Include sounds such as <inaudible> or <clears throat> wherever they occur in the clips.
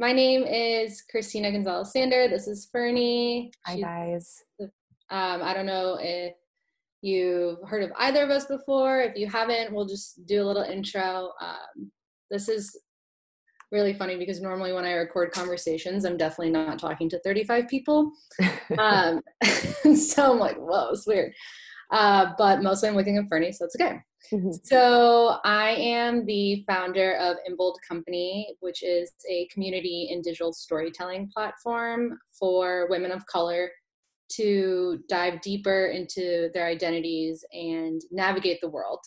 my name is Christina Gonzalez Sander. This is Ferny. Hi, She's- guys. Um, I don't know if you've heard of either of us before. If you haven't, we'll just do a little intro. Um, this is really funny because normally when I record conversations, I'm definitely not talking to 35 people. <laughs> Um, <laughs> so I'm like, whoa, it's weird. Uh, but mostly I'm looking at Ferny, so it's okay. Mhm. So I am the founder of InBold Company, which is a community and digital storytelling platform for women of color to dive deeper into their identities and navigate the world.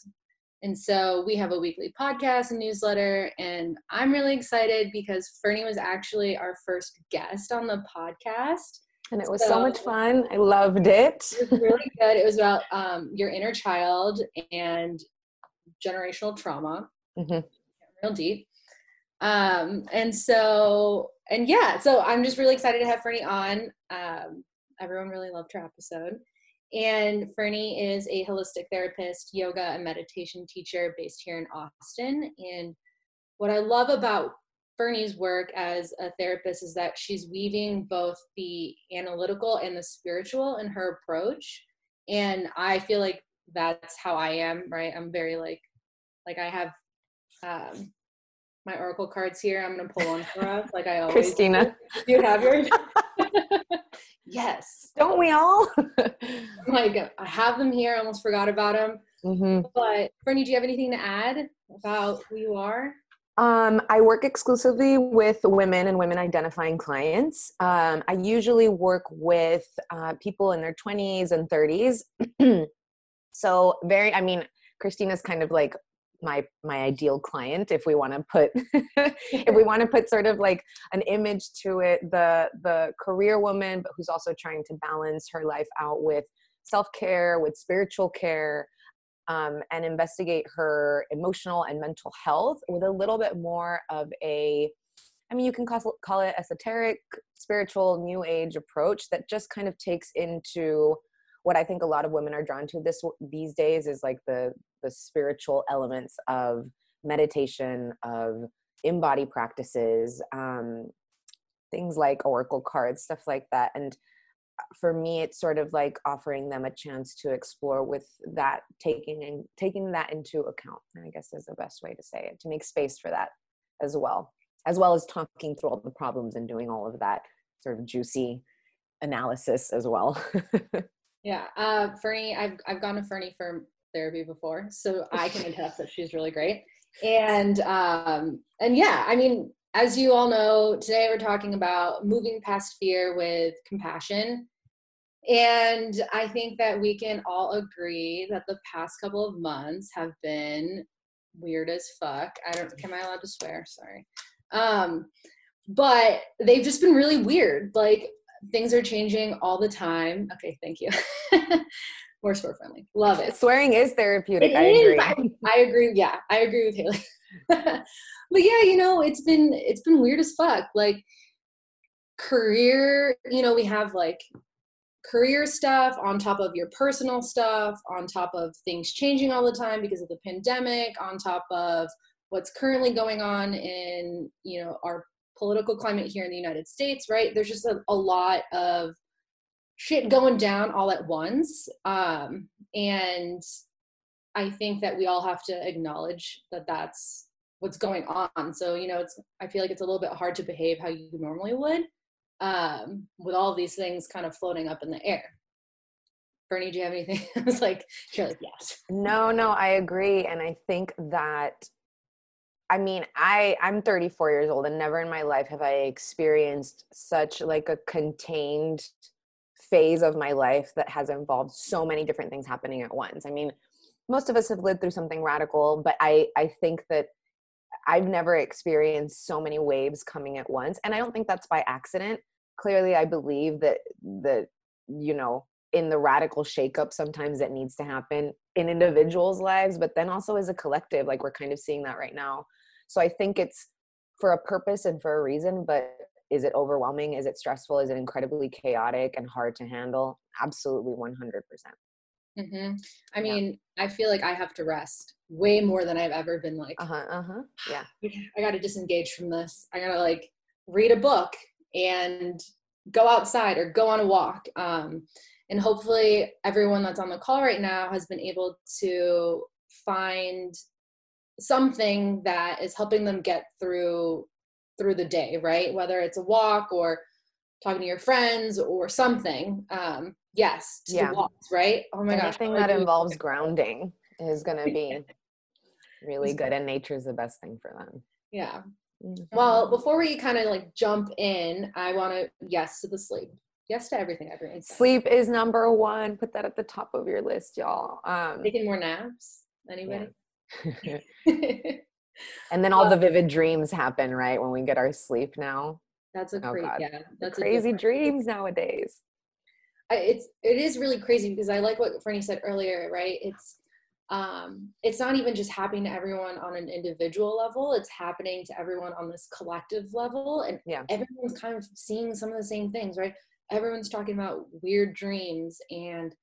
And so we have a weekly podcast and newsletter, and I'm really excited because Ferny was actually our first guest on the podcast. And it was so much fun. I loved it. It was really <laughs> good. It was about um, your inner child and generational trauma. Mhm. Real deep. Um, and so, and yeah, so I'm just really excited to have Ferny on. Um, everyone really loved her episode. And Ferny is a holistic therapist, yoga, and meditation teacher based here in Austin. And what I love about Ferny's work as a therapist is that she's weaving both the analytical and the spiritual in her approach. And I feel like that's how I am, right? I'm very like, like I have um, my oracle cards here. I'm gonna pull one for us, like I always. Christina. do. You have yours? <laughs> yes. Don't we all? Like I have them here. I almost forgot about them. hmm But Ferny, do you have anything to add about who you are? Um, I work exclusively with women and women identifying clients. Um, I usually work with uh, people in their 20s and 30s. <clears throat> so very, I mean, Christina's kind of like my my ideal client if we want to put <laughs> if we want to put sort of like an image to it the the career woman but who's also trying to balance her life out with self-care with spiritual care um, and investigate her emotional and mental health with a little bit more of a i mean you can call, call it esoteric spiritual new age approach that just kind of takes into what i think a lot of women are drawn to. This these days is like the the spiritual elements of meditation of in-body practices um, things like oracle cards stuff like that. And for me it's sort of like offering them a chance to explore with that taking and taking that into account i guess is the best way to say it to make space for that as well as well as talking through all the problems and doing all of that sort of juicy analysis as well. <laughs> Yeah, uh, Ferny, I've I've gone to Ferny for therapy before, so <laughs> I can attest that she's really great. And um, and yeah, I mean, as you all know, today we're talking about moving past fear with compassion. And I think that we can all agree that the past couple of months have been weird as fuck. I don't am I allowed to swear? Sorry. Um, but they've just been really weird. Like things are changing all the time. Okay, thank you. <laughs> More sport friendly. Love it. swearing is therapeutic It i is. agree I, I agree. Yeah, I agree with Haley. <laughs> but yeah, you know, it's been it's been weird as fuck. Like career, you know, we have like career stuff on top of your personal stuff, on top of things changing all the time because of the pandemic, on top of what's currently going on in, you know, our political climate here in the United States, right? There's just a, a lot of shit going down all at once. Um, and I think that we all have to acknowledge that that's what's going on. So, you know, it's, I feel like it's a little bit hard to behave how you normally would um, with all these things kind of floating up in the air. Ferny, do you have anything? <laughs> I was like, you're like, yes. No, no, I agree. And I think that I mean, I I'm 34 years old and never in my life have I experienced such like a contained phase of my life that has involved so many different things happening at once. I mean, most of us have lived through something radical, but I I think that I've never experienced so many waves coming at once and I don't think that's by accident. Clearly I believe that that you know in the radical shakeup sometimes that needs to happen in individuals' lives, but then also as a collective, like we're kind of seeing that right now. So I think it's for a purpose and for a reason, but is it overwhelming? Is it stressful? Is it incredibly chaotic and hard to handle? Absolutely 100%. hmm I Yeah. mean, I feel like I have to rest way more than I've ever been like, Uh huh. Uh huh. Yeah. <sighs> I got to disengage from this. I got to like read a book and go outside or go on a walk. Um, and hopefully, everyone that's on the call right now has been able to find something that is helping them get through through the day right? Whether it's a walk or talking to your friends or something um yes to Yeah. the walks right? Oh my gosh Anything do I that involves grounding is going to be really good, and nature is the best thing for them. yeah. Well before we kind of like jump in i want to yes to the sleep. Yes to everything everyone sleep is number one. Put that at the top of your list, y'all. Um, taking more naps? Anybody <laughs> <laughs> and then all the vivid dreams happen, right? When we get our sleep now. that's a Oh, great yeah that's crazy different- dreams nowadays. I, it's it is really crazy because I like what Ferny said earlier, right? It's um it's not even just happening to everyone on an individual level, it's happening to everyone on this collective level and Yeah. everyone's kind of seeing some of the same things, right? Everyone's talking about weird dreams and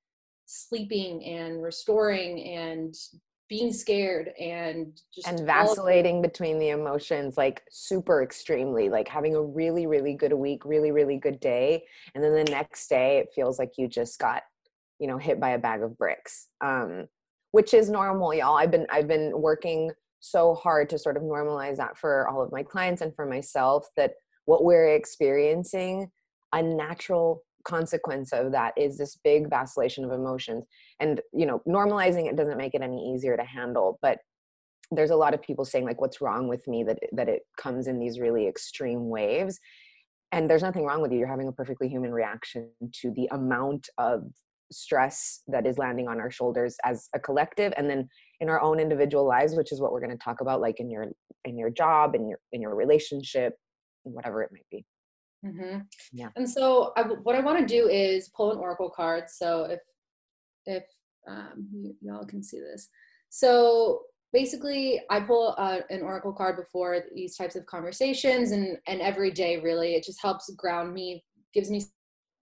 sleeping and restoring and being scared and just and vacillating between the emotions like super extremely like having a really really good week really really good day and then the next day it feels like you just got you know hit by a bag of bricks um which is normal y'all. I've been i've been working so hard to sort of normalize that for all of my clients and for myself that what we're experiencing a natural consequence of that is this big vacillation of emotions. And you know normalizing it doesn't make it any easier to handle but there's a lot of people saying like what's wrong with me that that it comes in these really extreme waves? And there's nothing wrong with you. You're having a perfectly human reaction to the amount of stress that is landing on our shoulders as a collective and then in our own individual lives which is what we're going to talk about like in your in your job in your in your relationship whatever it might be Mhm. Yeah. And so I, what I want to do is pull an oracle card. So if if um, y- y'all can see this, so basically I pull uh, an oracle card before these types of conversations, and and every day really it just helps ground me, gives me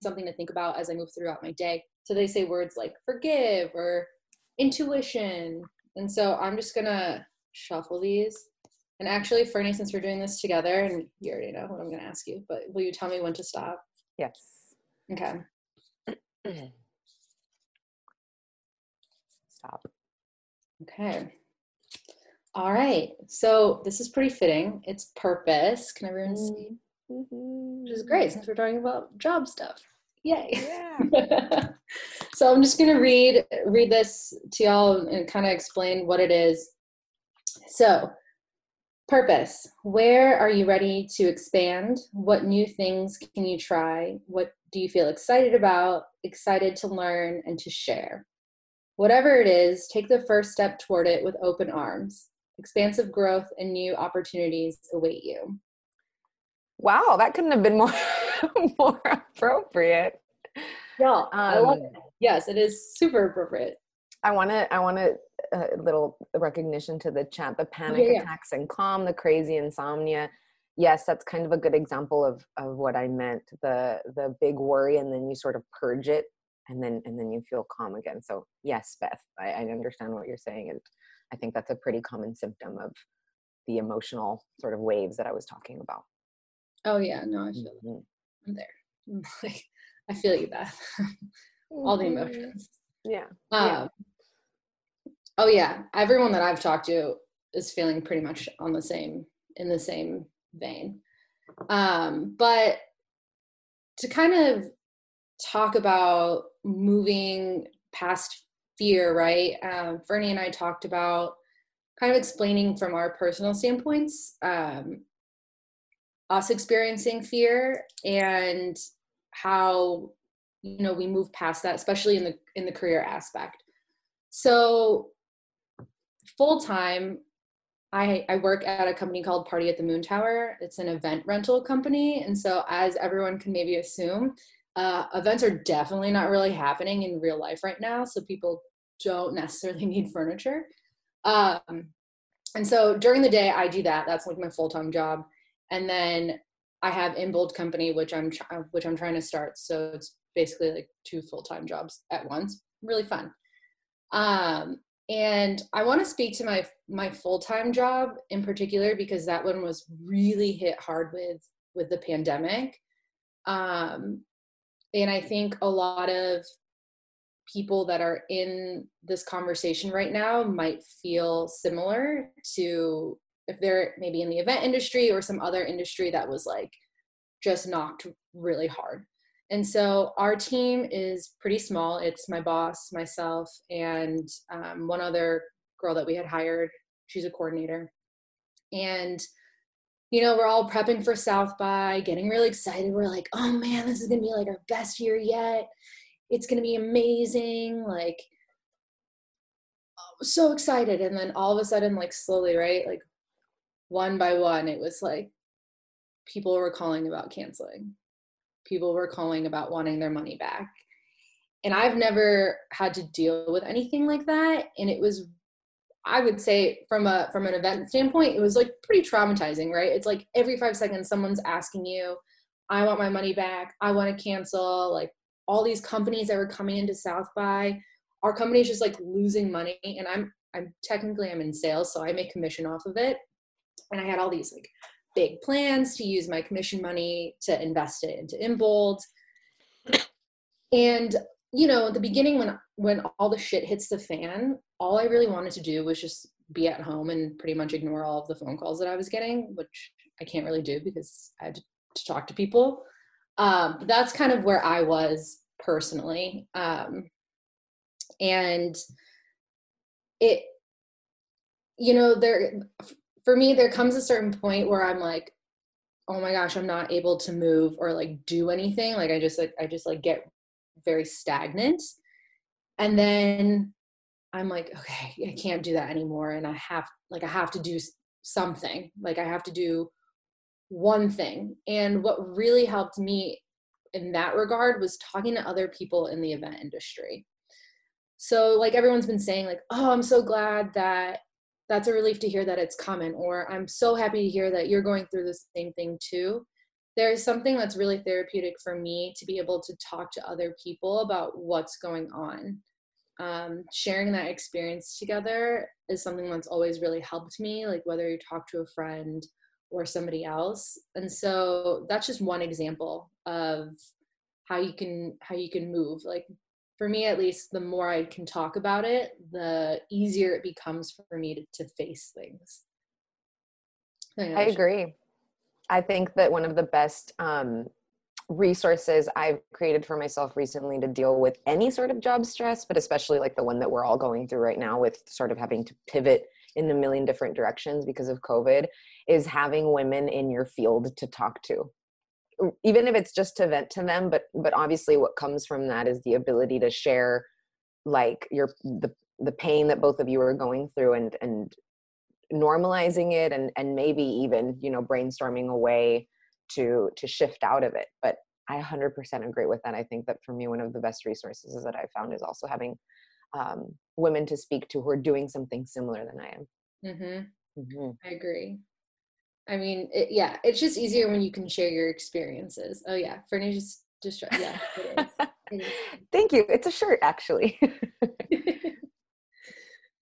something to think about as I move throughout my day. So they say words like forgive or intuition, and so I'm just gonna shuffle these. And actually, Ferny, since we're doing this together, and you already know what I'm going to ask you, but will you tell me when to stop? yes Okay. <clears throat> stop Okay. All right. So this is pretty fitting. It's purpose. Can everyone mm-hmm. see? Which is great since we're talking about job stuff. Yay. yeah <laughs> so I'm just gonna read read this to y'all and kind of explain what it is. So, purpose. Where are you ready to expand? What new things can you try? What do you feel excited about? Excited to learn and to share. Whatever it is, take the first step toward it with open arms. Expansive growth and new opportunities await you. wow that couldn't have been more <laughs> more appropriate love Um, it. Yes, it is super appropriate. I want to. I want to a little recognition to the chat. The panic yeah. attacks and calm, the crazy insomnia. Yes, that's kind of a good example of of what I meant. The the big worry, and then you sort of purge it, and then and then you feel calm again. So yes, Beth, I, I understand what you're saying, and I think that's a pretty common symptom of the emotional sort of waves that I was talking about. Oh yeah, no, I feel Mhm. I'm there. <laughs> I feel you, Beth. <laughs> All the Mhm. emotions. Yeah. Um, Yeah. Oh yeah, everyone that I've talked to is feeling pretty much on the same in the same vein. Um, but to kind of talk about moving past fear, right? Um, Ferny and I talked about kind of explaining from our personal standpoints um, us experiencing fear and how you know we move past that especially in the in the career aspect so full time I, I work at a company called Party at the Moon Tower. It's an event rental company. And so, as everyone can maybe assume, uh, events are definitely not really happening in real life right now. So, people don't necessarily <laughs> need furniture. Um, and so, during the day, I do that. That's like my full time job. And then I have In Bold Company, which I'm try- which I'm trying to start. So it's basically like two full time jobs at once. Really fun. Um, and I want to speak to my my full time job in particular because that one was really hit hard with with the pandemic. Um, and I think a lot of people that are in this conversation right now might feel similar to if they're maybe in the event industry or some other industry that was like just knocked really hard. And so our team is pretty small. It's my boss, myself, and um, one other girl that we had hired. She's a coordinator. And, you know, we're all prepping for South by, getting really excited. We're like, oh man, this is going to be like our best year yet. It's going to be amazing. Like, so excited. And then all of a sudden, like, slowly, right? Like, one by one, it was like people were calling about canceling people were calling about wanting their money back. And i've never had to deal with anything like that. And it was i would say from a from an event standpoint it was like pretty traumatizing right? It's like every five seconds someone's asking you i want my money back. I want to cancel. Like all these companies that were coming into south by our company's just like losing money. And i'm i'm technically i'm in sales so i make commission off of it. And i had all these like big plans to use my commission money to invest it into InBold. And you know, at the beginning when when all the shit hits the fan, all I really wanted to do was just be at home and pretty much ignore all of the phone calls that I was getting, which I can't really do because I had to, talk to people. Um, that's kind of where I was personally. Um, and it, you know, there for me there comes a certain point where i'm like oh my gosh i'm not able to move or like do anything. Like i just like i just like get very stagnant. And then i'm like okay i can't do that anymore and i have like i have to do something. Like i have to do one thing. And what really helped me in that regard was talking to other people in the event industry. So like everyone's been saying like oh i'm so glad that that's a relief to hear that it's common or i'm so happy to hear that you're going through the same thing too. There's something that's really therapeutic for me to be able to talk to other people about what's going on. Um, sharing that experience together is something that's always really helped me like whether you talk to a friend or somebody else. And so that's just one example of how you can how you can move like for me at least the more i can talk about it the easier it becomes for me to, to face things. I, I agree. I think that one of the best um, resources i've created for myself recently to deal with any sort of job stress but especially like the one that we're all going through right now with sort of having to pivot in a million different directions because of covid is having women in your field to talk to even if it's just to vent to them but but obviously what comes from that is the ability to share like your the the pain that both of you are going through and and normalizing it and and maybe even you know brainstorming a way to to shift out of it but i 100% agree with that i think that for me one of the best resources that i found is also having um, women to speak to who are doing something similar than i am mm-hmm. Mm-hmm. i agree I mean, it, yeah, it's just easier when you can share your experiences. Oh yeah, Ferny just just yeah. It is. It is. <laughs> Thank you. It's a shirt actually. <laughs>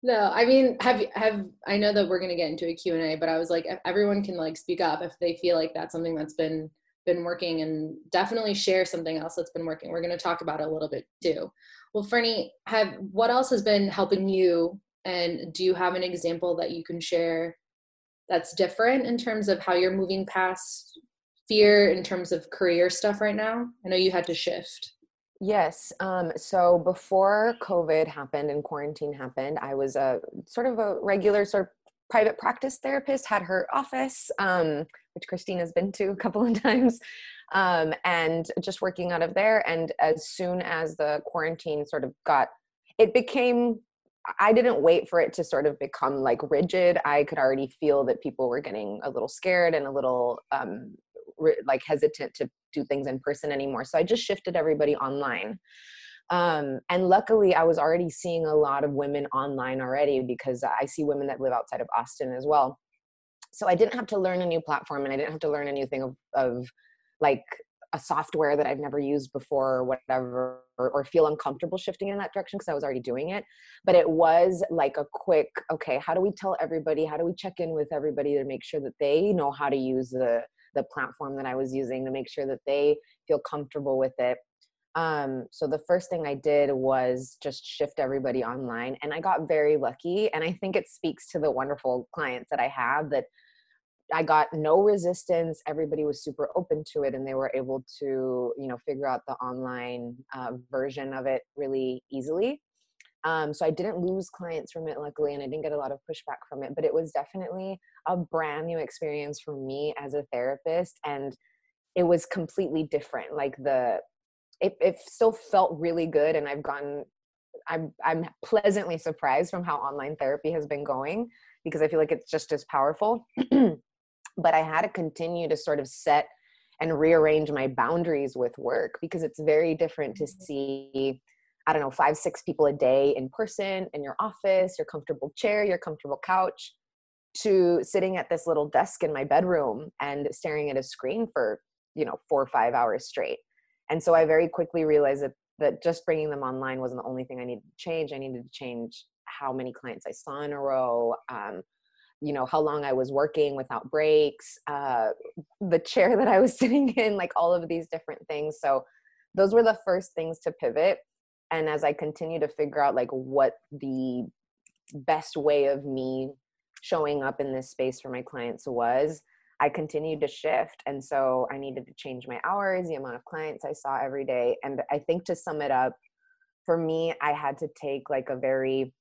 no, I mean, have have I know that we're gonna get into a Q and A, but I was like, everyone can like speak up if they feel like that's something that's been been working, and definitely share something else that's been working. We're gonna talk about it a little bit too. Well, Ferny, have what else has been helping you, and do you have an example that you can share that's different in terms of how you're moving past fear in terms of career stuff right now? I know you had to shift. Yes. Um, so before COVID happened and quarantine happened, I was a sort of a regular sort of private practice therapist, had her office, um, which Christine has been to a couple of <laughs> times, um, and just working out of there. And as soon as the quarantine sort of got, it became I didn't wait for it to sort of become like rigid. I could already feel that people were getting a little scared and a little um, re- like hesitant to do things in person anymore. So I just shifted everybody online. Um, and luckily, I was already seeing a lot of women online already because I see women that live outside of Austin as well. So I didn't have to learn a new platform and I didn't have to learn a new thing of, of like a software that I've never used before or whatever, or, or feel uncomfortable shifting in that direction because I was already doing it. But it was like a quick, okay, how do we tell everybody? How do we check in with everybody to make sure that they know how to use the the platform that I was using to make sure that they feel comfortable with it. Um, so the first thing I did was just shift everybody online, and I got very lucky. And I think it speaks to the wonderful clients that I have that I got no resistance. Everybody was super open to it, and they were able to, you know, figure out the online uh, version of it really easily. Um, so I didn't lose clients from it, luckily, and I didn't get a lot of pushback from it. But it was definitely a brand new experience for me as a therapist, and it was completely different. Like the, it, it still felt really good, and I've gotten, I'm I'm pleasantly surprised from how online therapy has been going because I feel like it's just as powerful. <clears throat> but I had to continue to sort of set and rearrange my boundaries with work because it's very different to mm-hmm. see I don't know, five, six people a day in person in your office, your comfortable chair, your comfortable couch, to sitting at this little desk in my bedroom and staring at a screen for, you know, four or five hours straight. And so I very quickly realized that, that just bringing them online wasn't the only thing I needed to change. I needed to change how many clients I saw in a row, um, you know how long i was working without breaks uh, the chair that i was <laughs> sitting in like all of these different things. So those were the first things to pivot. And as i continue to figure out like what the best way of me showing up in this space for my clients was i continued to shift. And so i needed to change my hours the amount of clients i saw every day. And i think to sum it up for me i had to take like a very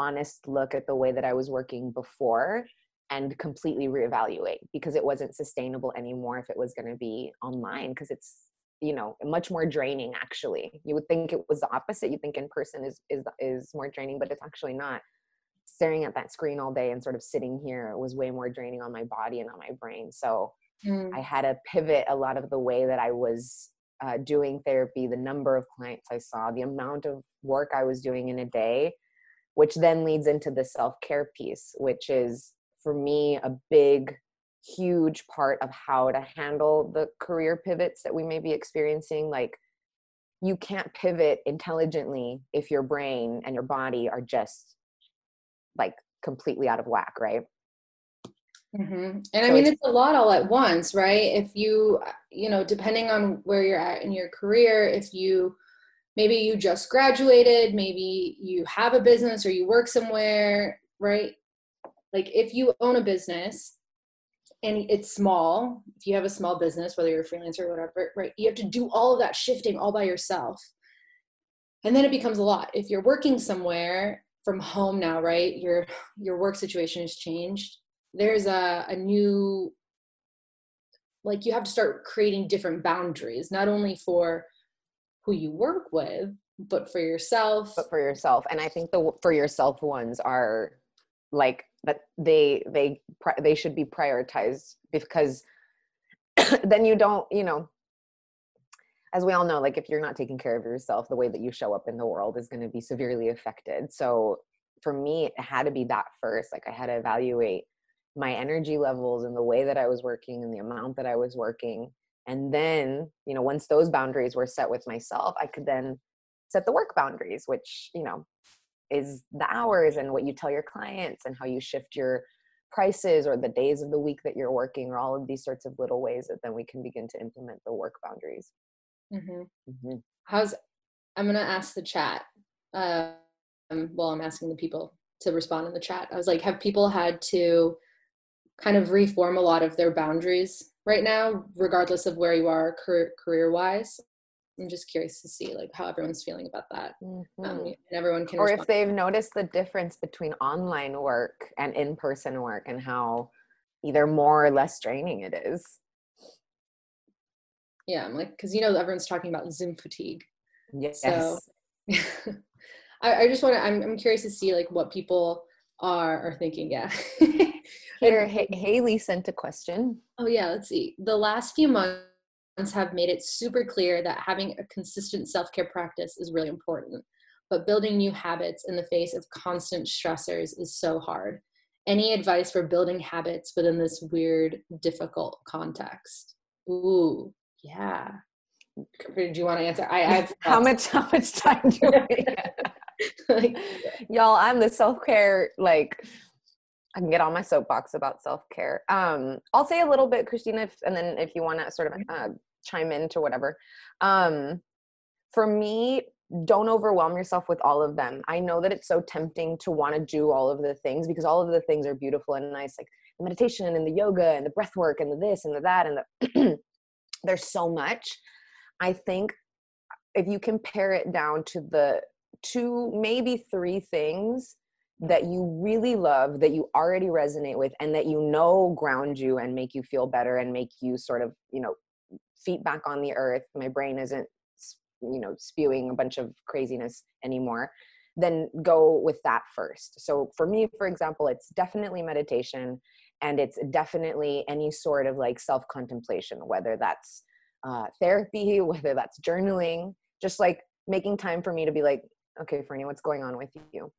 honest look at the way that I was working before and completely reevaluate because it wasn't sustainable anymore if it was going to be online because it's you know much more draining actually. You would think it was the opposite. You think in person is is is more draining but it's actually not. Staring at that screen all day and sort of sitting here was way more draining on my body and on my brain. So mm. i had to pivot a lot of the way that i was uh, doing therapy the number of clients i saw the amount of work i was doing in a day which then leads into the self-care piece which is for me a big huge part of how to handle the career pivots that we may be experiencing. Like you can't pivot intelligently if your brain and your body are just like completely out of whack right? Mm-hmm. and i mean it's, it's a lot all at once right? If you you know depending on where you're at in your career if you maybe you just graduated, maybe you have a business or you work somewhere, right? Like if you own a business and it's small, if you have a small business, whether you're a freelancer or whatever, right, you have to do all of that shifting all by yourself. And then it becomes a lot. If you're working somewhere from home now, right, your your work situation has changed. There's a, a new like you have to start creating different boundaries, not only for who you work with but for yourself but for yourself and i think the for yourself ones are like that they they they should be prioritized because <coughs> then you don't you know as we all know like if you're not taking care of yourself the way that you show up in the world is going to be severely affected. So for me it had to be that first like i had to evaluate my energy levels and the way that i was working and the amount that i was working and then you know once those boundaries were set with myself i could then set the work boundaries which you know is the hours and what you tell your clients and how you shift your prices or the days of the week that you're working or all of these sorts of little ways that then we can begin to implement the work boundaries mm-hmm. Mm-hmm. how's i'm going to ask the chat um, well i'm asking the people to respond in the chat i was like have people had to kind of reform a lot of their boundaries right now, regardless of where you are career wise. I'm just curious to see like how everyone's feeling about that. Um, mm-hmm. Um, and everyone can, or respond. if they've noticed the difference between online work and in-person work, and how either more or less draining it is. Yeah, I'm like, because you know everyone's talking about Zoom fatigue. Yes. So, <laughs> I, I just want to. I'm, I'm curious to see like what people are are thinking. Yeah. <laughs> Here, Haley sent a question. Oh, yeah, let's see. The last few months have made it super clear that having a consistent self care practice is really important. But building new habits in the face of constant stressors is so hard. Any advice for building habits within this weird, difficult context? Ooh, yeah. Do you want to answer? I have how much how much time do we <laughs> like, y'all? I'm the self care like I can get on my soapbox about self care. Um, I'll say a little bit, Christina, if, and then if you want to sort of uh, chime into whatever. Um, for me, don't overwhelm yourself with all of them. I know that it's so tempting to want to do all of the things because all of the things are beautiful and nice, like the meditation and the yoga and the breath work and the this and the that and the <clears throat> there's so much. I think if you compare it down to the two, maybe three things that you really love, that you already resonate with, and that you know ground you and make you feel better and make you sort of, you know, feet back on the earth. My brain isn't, you know, spewing a bunch of craziness anymore. Then go with that first. So for me, for example, it's definitely meditation and it's definitely any sort of like self contemplation, whether that's uh, therapy, <laughs> whether that's journaling, just like making time for me to be like, okay, Ferny, what's going on with you?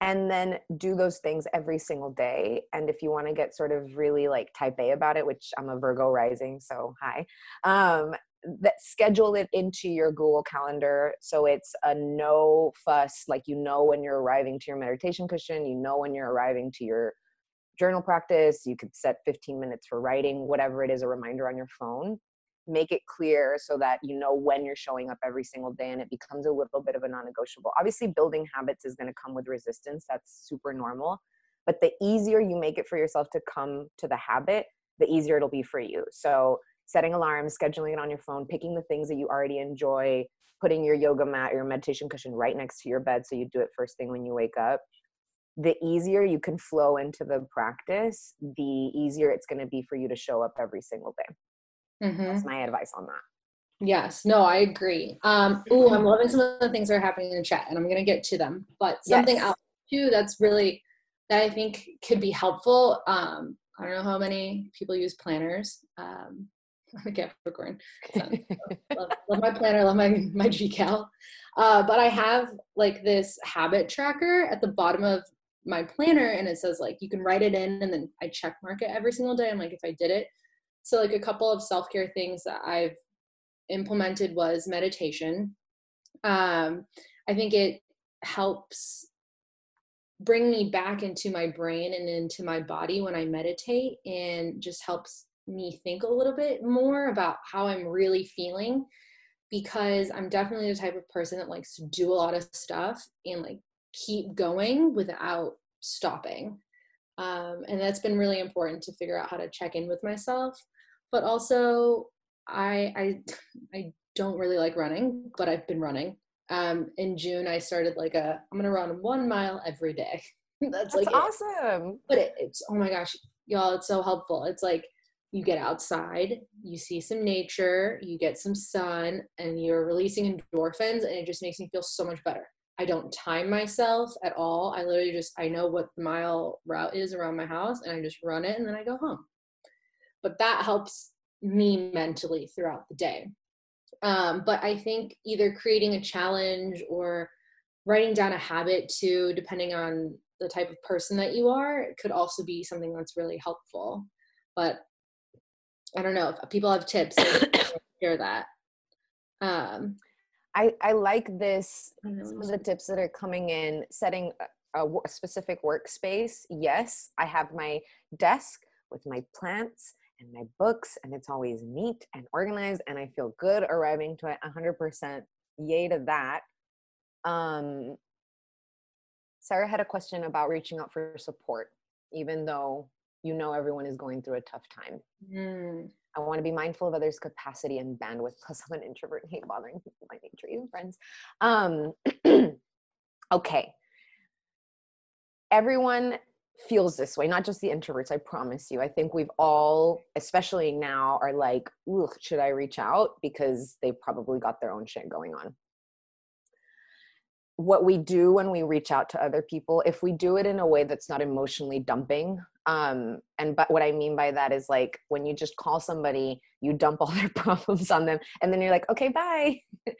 And then do those things every single day. And if you want to get sort of really like type A about it, which I'm a Virgo rising, so hi, um, that schedule it into your Google Calendar so it's a no fuss. Like you know when you're arriving to your meditation cushion, you know when you're arriving to your journal practice. You could set 15 minutes for writing, whatever it is, a reminder on your phone make it clear so that you know when you're showing up every single day and it becomes a little bit of a non-negotiable. Obviously building habits is going to come with resistance. That's super normal. But the easier you make it for yourself to come to the habit the easier it'll be for you. So setting alarms scheduling it on your phone picking the things that you already enjoy putting your yoga mat or your meditation cushion right next to your bed so you do it first thing when you wake up. The easier you can flow into the practice the easier it's going to be for you to show up every single day Mm-hmm. That's my advice on that. Yes, no, I agree. Um, ooh, I'm loving some of the things that are happening in the chat, and I'm gonna get to them. But something yes. else too that's really that I think could be helpful. Um, I don't know how many people use planners. Um, <laughs> I'm a Capricorn. So, <laughs> love, love, my planner, love my <laughs> my GCal. Uh, but I have like this habit tracker at the bottom of my planner, and it says like you can write it in, and then I check mark it every single day. I'm like if I did it. So, like a couple of self care things that I've implemented was meditation. Um, I think it helps bring me back into my brain and into my body when I meditate and just helps me think a little bit more about how I'm really feeling because I'm definitely the type of person that likes to do a lot of stuff and like keep going without stopping. Um, and that's been really important to figure out how to check in with myself but also I I <laughs> I don't really like running, but I've been running. Um, in June, I started like a I'm gonna run one mile every day. <laughs> That's, That's like awesome. It. But it, it's oh my gosh, y'all, it's so helpful. It's like you get outside, you see some nature, you get some sun, and you're releasing endorphins, and it just makes me feel so much better. I don't time myself at all. I literally just I know what the mile route is around my house, and I just run it, and then I go home but that helps me mentally throughout the day. Um, but I think either creating a challenge or writing down a habit too, depending on the type of person that you are, could also be something that's really helpful. But I don't know if people have tips, <coughs> share that. Um, I, I like this some of the tips that are coming in setting a, a specific workspace yes i have my desk with my plants and my books and it's always neat and organized and i feel good arriving to it 100% yay to that. Um, sarah had a question about reaching out for support even though you know everyone is going through a tough time. Mm. i want to be mindful of others capacity and bandwidth plus i'm an introvert and hate bothering people my nature even friends. Um, <clears throat> okay. Everyone feels this way, not just the introverts, I promise you. I think we've all, especially now, are like, should I reach out? Because they probably got their own shit going on. What we do when we reach out to other people, if we do it in a way that's not emotionally dumping, um, and but what I mean by that is like when you just call somebody, you dump <laughs> all their problems on them, and then you're like, okay, bye. <laughs>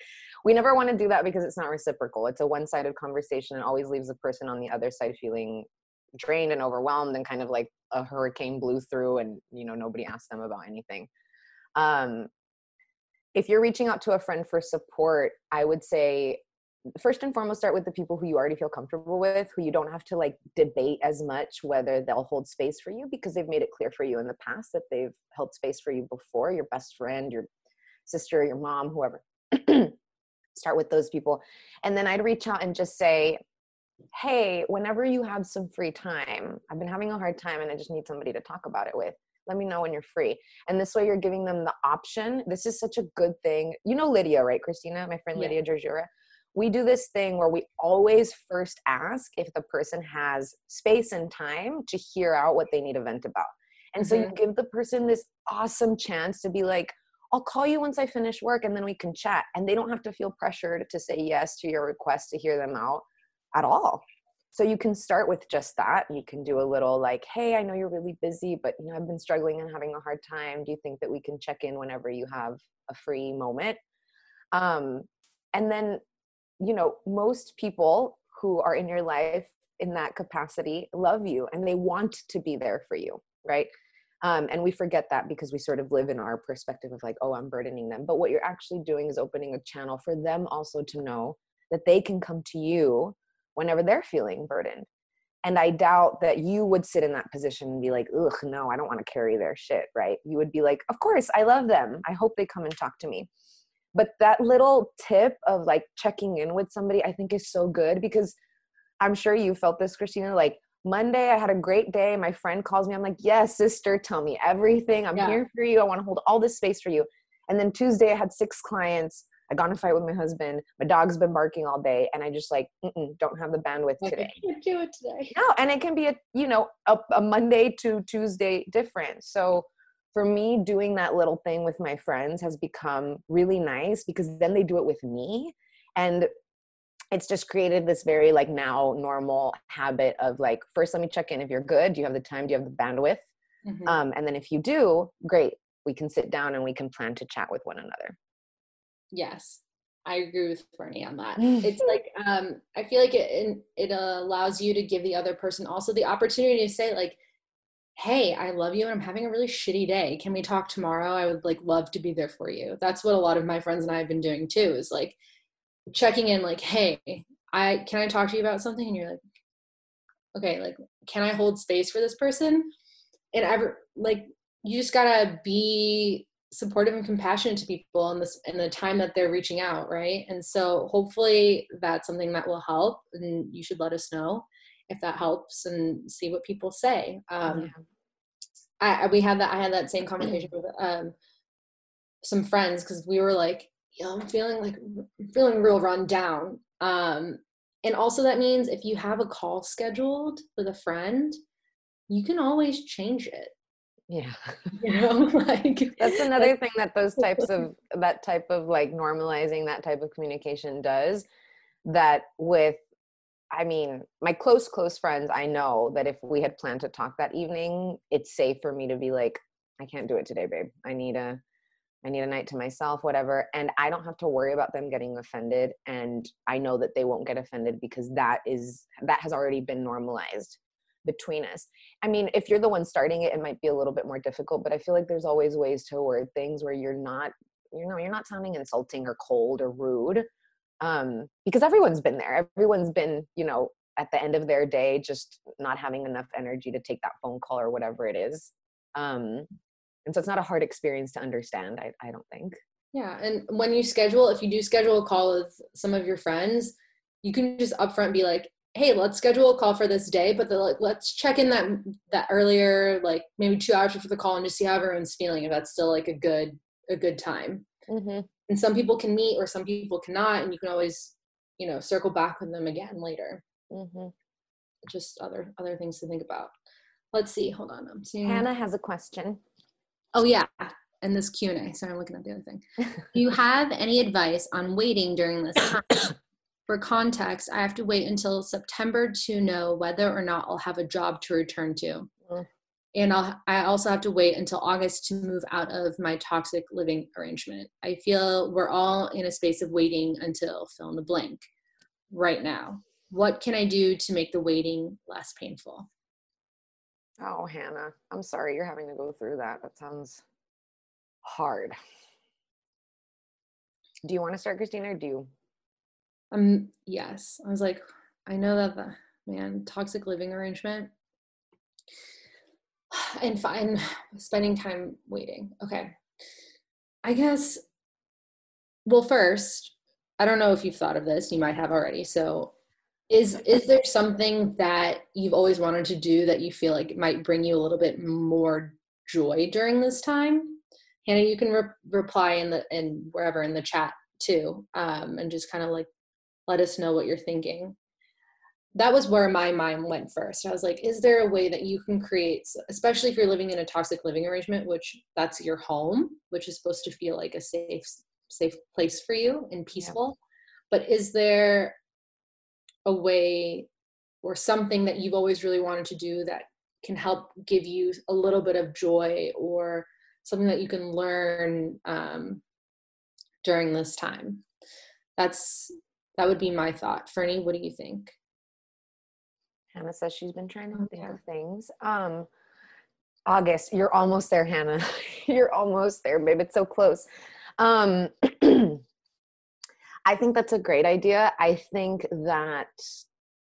we never want to do that because it's not reciprocal. It's a one-sided conversation and always leaves the person on the other side feeling drained and overwhelmed and kind of like a hurricane blew through and you know nobody asked them about anything. Um, if you're reaching out to a friend for support i would say first and foremost start with the people who you already feel comfortable with who you don't have to like debate as much whether they'll hold space for you because they've made it clear for you in the past that they've held space for you before. Your best friend your sister your mom whoever. <clears throat> Start with those people. And then i'd reach out and just say hey whenever you have some free time i've been having a hard time and i just need somebody to talk about it with let me know when you're free and this way you're giving them the option this is such a good thing you know lydia right christina my friend yeah. lydia georgiura we do this thing where we always first ask if the person has space and time to hear out what they need to vent about and mm-hmm. so you mm-hmm. give the person this awesome chance to be like I'll call you once I finish work and then we can chat. And they don't have to feel pressured to say yes to your request to hear them out at all. So you can start with just that. You can do a little like, hey, I know you're really busy, but you know, I've been struggling and having a hard time. Do you think that we can check in whenever you have a free moment? Um, and then, you know, most people who are in your life in that capacity love you and they want to be there for you, right? Um, and we forget that because we sort of live in our perspective of like, oh, I'm burdening them. But what you're actually doing is opening a channel for them also to know that they can come to you whenever they're feeling burdened. And I doubt that you would sit in that position and be like, ugh, no, I don't want to carry their shit, right? You would be like, of course, I love them. I hope they come and talk to me. But that little tip of like checking in with somebody, I think is so good because I'm sure you felt this, Christina. Like, Monday, I had a great day. My friend calls me. I'm like, yes, sister, tell me everything. I'm yeah. here for you. I want to hold all this space for you. And then Tuesday, I had six clients. I got in a fight with my husband. My dog's been barking all day, and I just like don't have the bandwidth today. I can't do it today. No, and it can be a you know a, a Monday to Tuesday difference. So for me, doing that little thing with my friends has become really nice because then they do it with me, and it's just created this very like now normal habit of like first let me check in if you're good do you have the time do you have the bandwidth mm-hmm. um, and then if you do great we can sit down and we can plan to chat with one another yes i agree with ferny on that. It's like um, i feel like it it allows you to give the other person also the opportunity to say like hey i love you and i'm having a really shitty day. Can we talk tomorrow? I would like love to be there for you. That's what a lot of my friends and i have been doing too is like checking in like hey i can i talk to you about something? And you're like okay like can i hold space for this person? And ever like you just gotta be supportive and compassionate to people in this in the time that they're reaching out right and so hopefully that's something that will help and you should let us know if that helps and see what people say um yeah. I, we had that i had that same conversation with um some friends because we were like you know, I'm feeling like feeling real run down. Um, and also that means if you have a call scheduled with a friend, you can always change it. Yeah. <laughs> You know, <laughs> like that's another thing that those types of <laughs> that type of like normalizing that type of communication does that with I mean, my close, close friends, I know that if we had planned to talk that evening, it's safe for me to be like, I can't do it today, babe. I need a I need a night to myself, whatever. And I don't have to worry about them getting offended. And I know that they won't get offended because that is, that has already been normalized between us. I mean, if you're the one starting it, it might be a little bit more difficult, but I feel like there's always ways to word things where you're not, you know, you're not sounding insulting or cold or rude. Um, because everyone's been there. Everyone's been, you know, at the end of their day, just not having enough energy to take that phone call or whatever it is. Um, and so it's not a hard experience to understand i, I don't think yeah and when you schedule if you do schedule a call with some of your friends you can just upfront be like hey let's schedule a call for this day but the, like let's check in that that earlier like maybe two hours before the call and just see how everyone's feeling if that's still like a good a good time mm-hmm. and some people can meet or some people cannot and you can always you know circle back with them again later mm-hmm. just other other things to think about let's see hold on i'm seeing hannah has a question Oh yeah, and this Q and A. Sorry, I'm looking at the other thing. <laughs> Do you have any advice on waiting during this time? For context, I have to wait until September to know whether or not I'll have a job to return to. Mm. And I'll, I also have to wait until August to move out of my toxic living arrangement. I feel we're all in a space of waiting until fill in the blank right now. What can I do to make the waiting less painful? Oh, Hannah, I'm sorry you're having to go through that. That sounds hard. Do you want to start, Christina, or do you? Um, yes. I was like, I know that the man toxic living arrangement <sighs> and fine <sighs> spending time waiting. Okay. I guess well first, I don't know if you've thought of this, you might have already. So is is there something that you've always wanted to do that you feel like might bring you a little bit more joy during this time? Hannah, you can re- reply in the in wherever in the chat too, um, and just kind of like let us know what you're thinking that was where my mind went first. I was like, is there a way that you can create, especially if you're living in a toxic living arrangement, which that's your home, which is supposed to feel like a safe, safe place for you and peaceful. Yeah. But is there a way or something that you've always really wanted to do that can help give you a little bit of joy or something that you can learn um, during this time? That's that would be my thought. Ferny, what do you think? Hannah says she's been trying to think of things. Um, August, you're almost there, Hannah. <laughs> you're almost there, babe. It's so close. Um, <clears throat> I think that's a great idea. I think that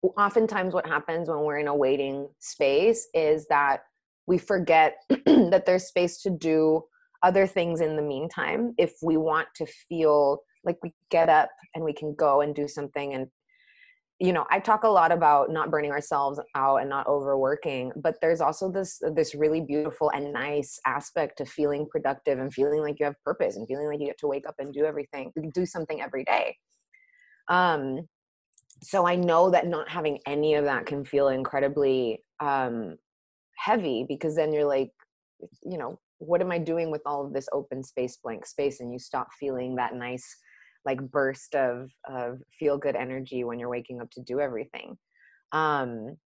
oftentimes what happens when we're in a waiting space is that we forget <clears throat> that there's space to do other things in the meantime if we want to feel like we get up and we can go and do something and you know i talk a lot about not burning ourselves out and not overworking but there's also this this really beautiful and nice aspect to feeling productive and feeling like you have purpose and feeling like you get to wake up and do everything do something every day. Um so i know that not having any of that can feel incredibly um heavy because then you're like you know what am i doing with all of this open space blank space? And you stop feeling that nice like burst of of feel good energy when you're waking up to do everything um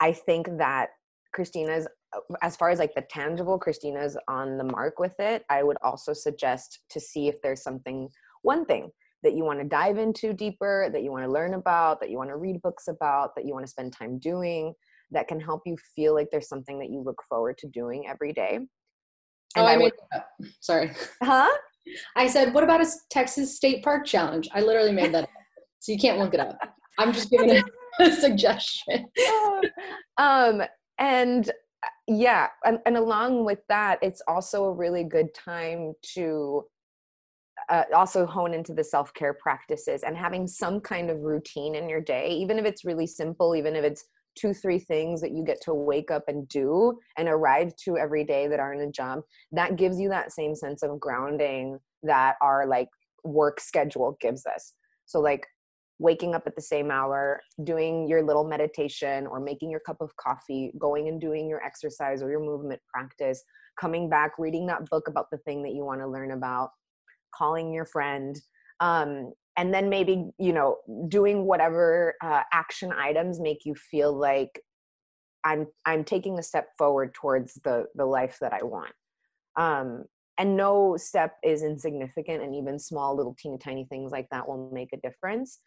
i think that christina's uh, as far as like the tangible christina's on the mark with it i would also suggest to see if there's something one thing that you want to dive into deeper that you want to learn about that you want to read books about that you want to spend time doing that can help you feel like there's something that you look forward to doing every day oh, and oh, I, I would, sorry. Huh? I said, what about a Texas State Park challenge? I literally made that up. So you can't look it up. I'm just giving a, a <laughs> suggestion. <laughs> um, and yeah, and, and along with that, it's also a really good time to uh, also hone into the self care practices and having some kind of routine in your day, even if it's really simple, even if it's two three things that you get to wake up and do and arrive to every day that aren't a job that gives you that same sense of grounding that our like work schedule gives us. So like waking up at the same hour doing your little meditation or making your cup of coffee going and doing your exercise or your movement practice coming back reading that book about the thing that you want to learn about calling your friend um, and then maybe you know doing whatever uh, action items make you feel like i'm i'm taking a step forward towards the the life that i want. Um and no step is insignificant and even small little teeny tiny things like that will make a difference.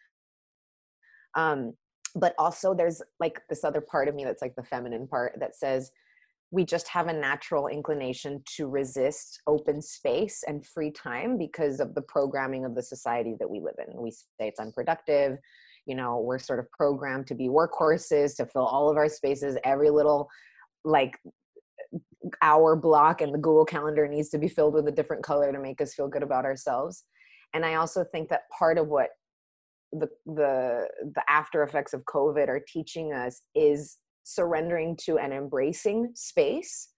Um but also there's like this other part of me that's like the feminine part that says we just have a natural inclination to resist open space and free time because of the programming of the society that we live in. We say it's unproductive. You know, we're sort of programmed to be workhorses, to fill all of our spaces. Every little like hour block in the Google Calendar needs to be filled with a different color to make us feel good about ourselves. And I also think that part of what the the the after effects of COVID are teaching us is surrendering to and embracing space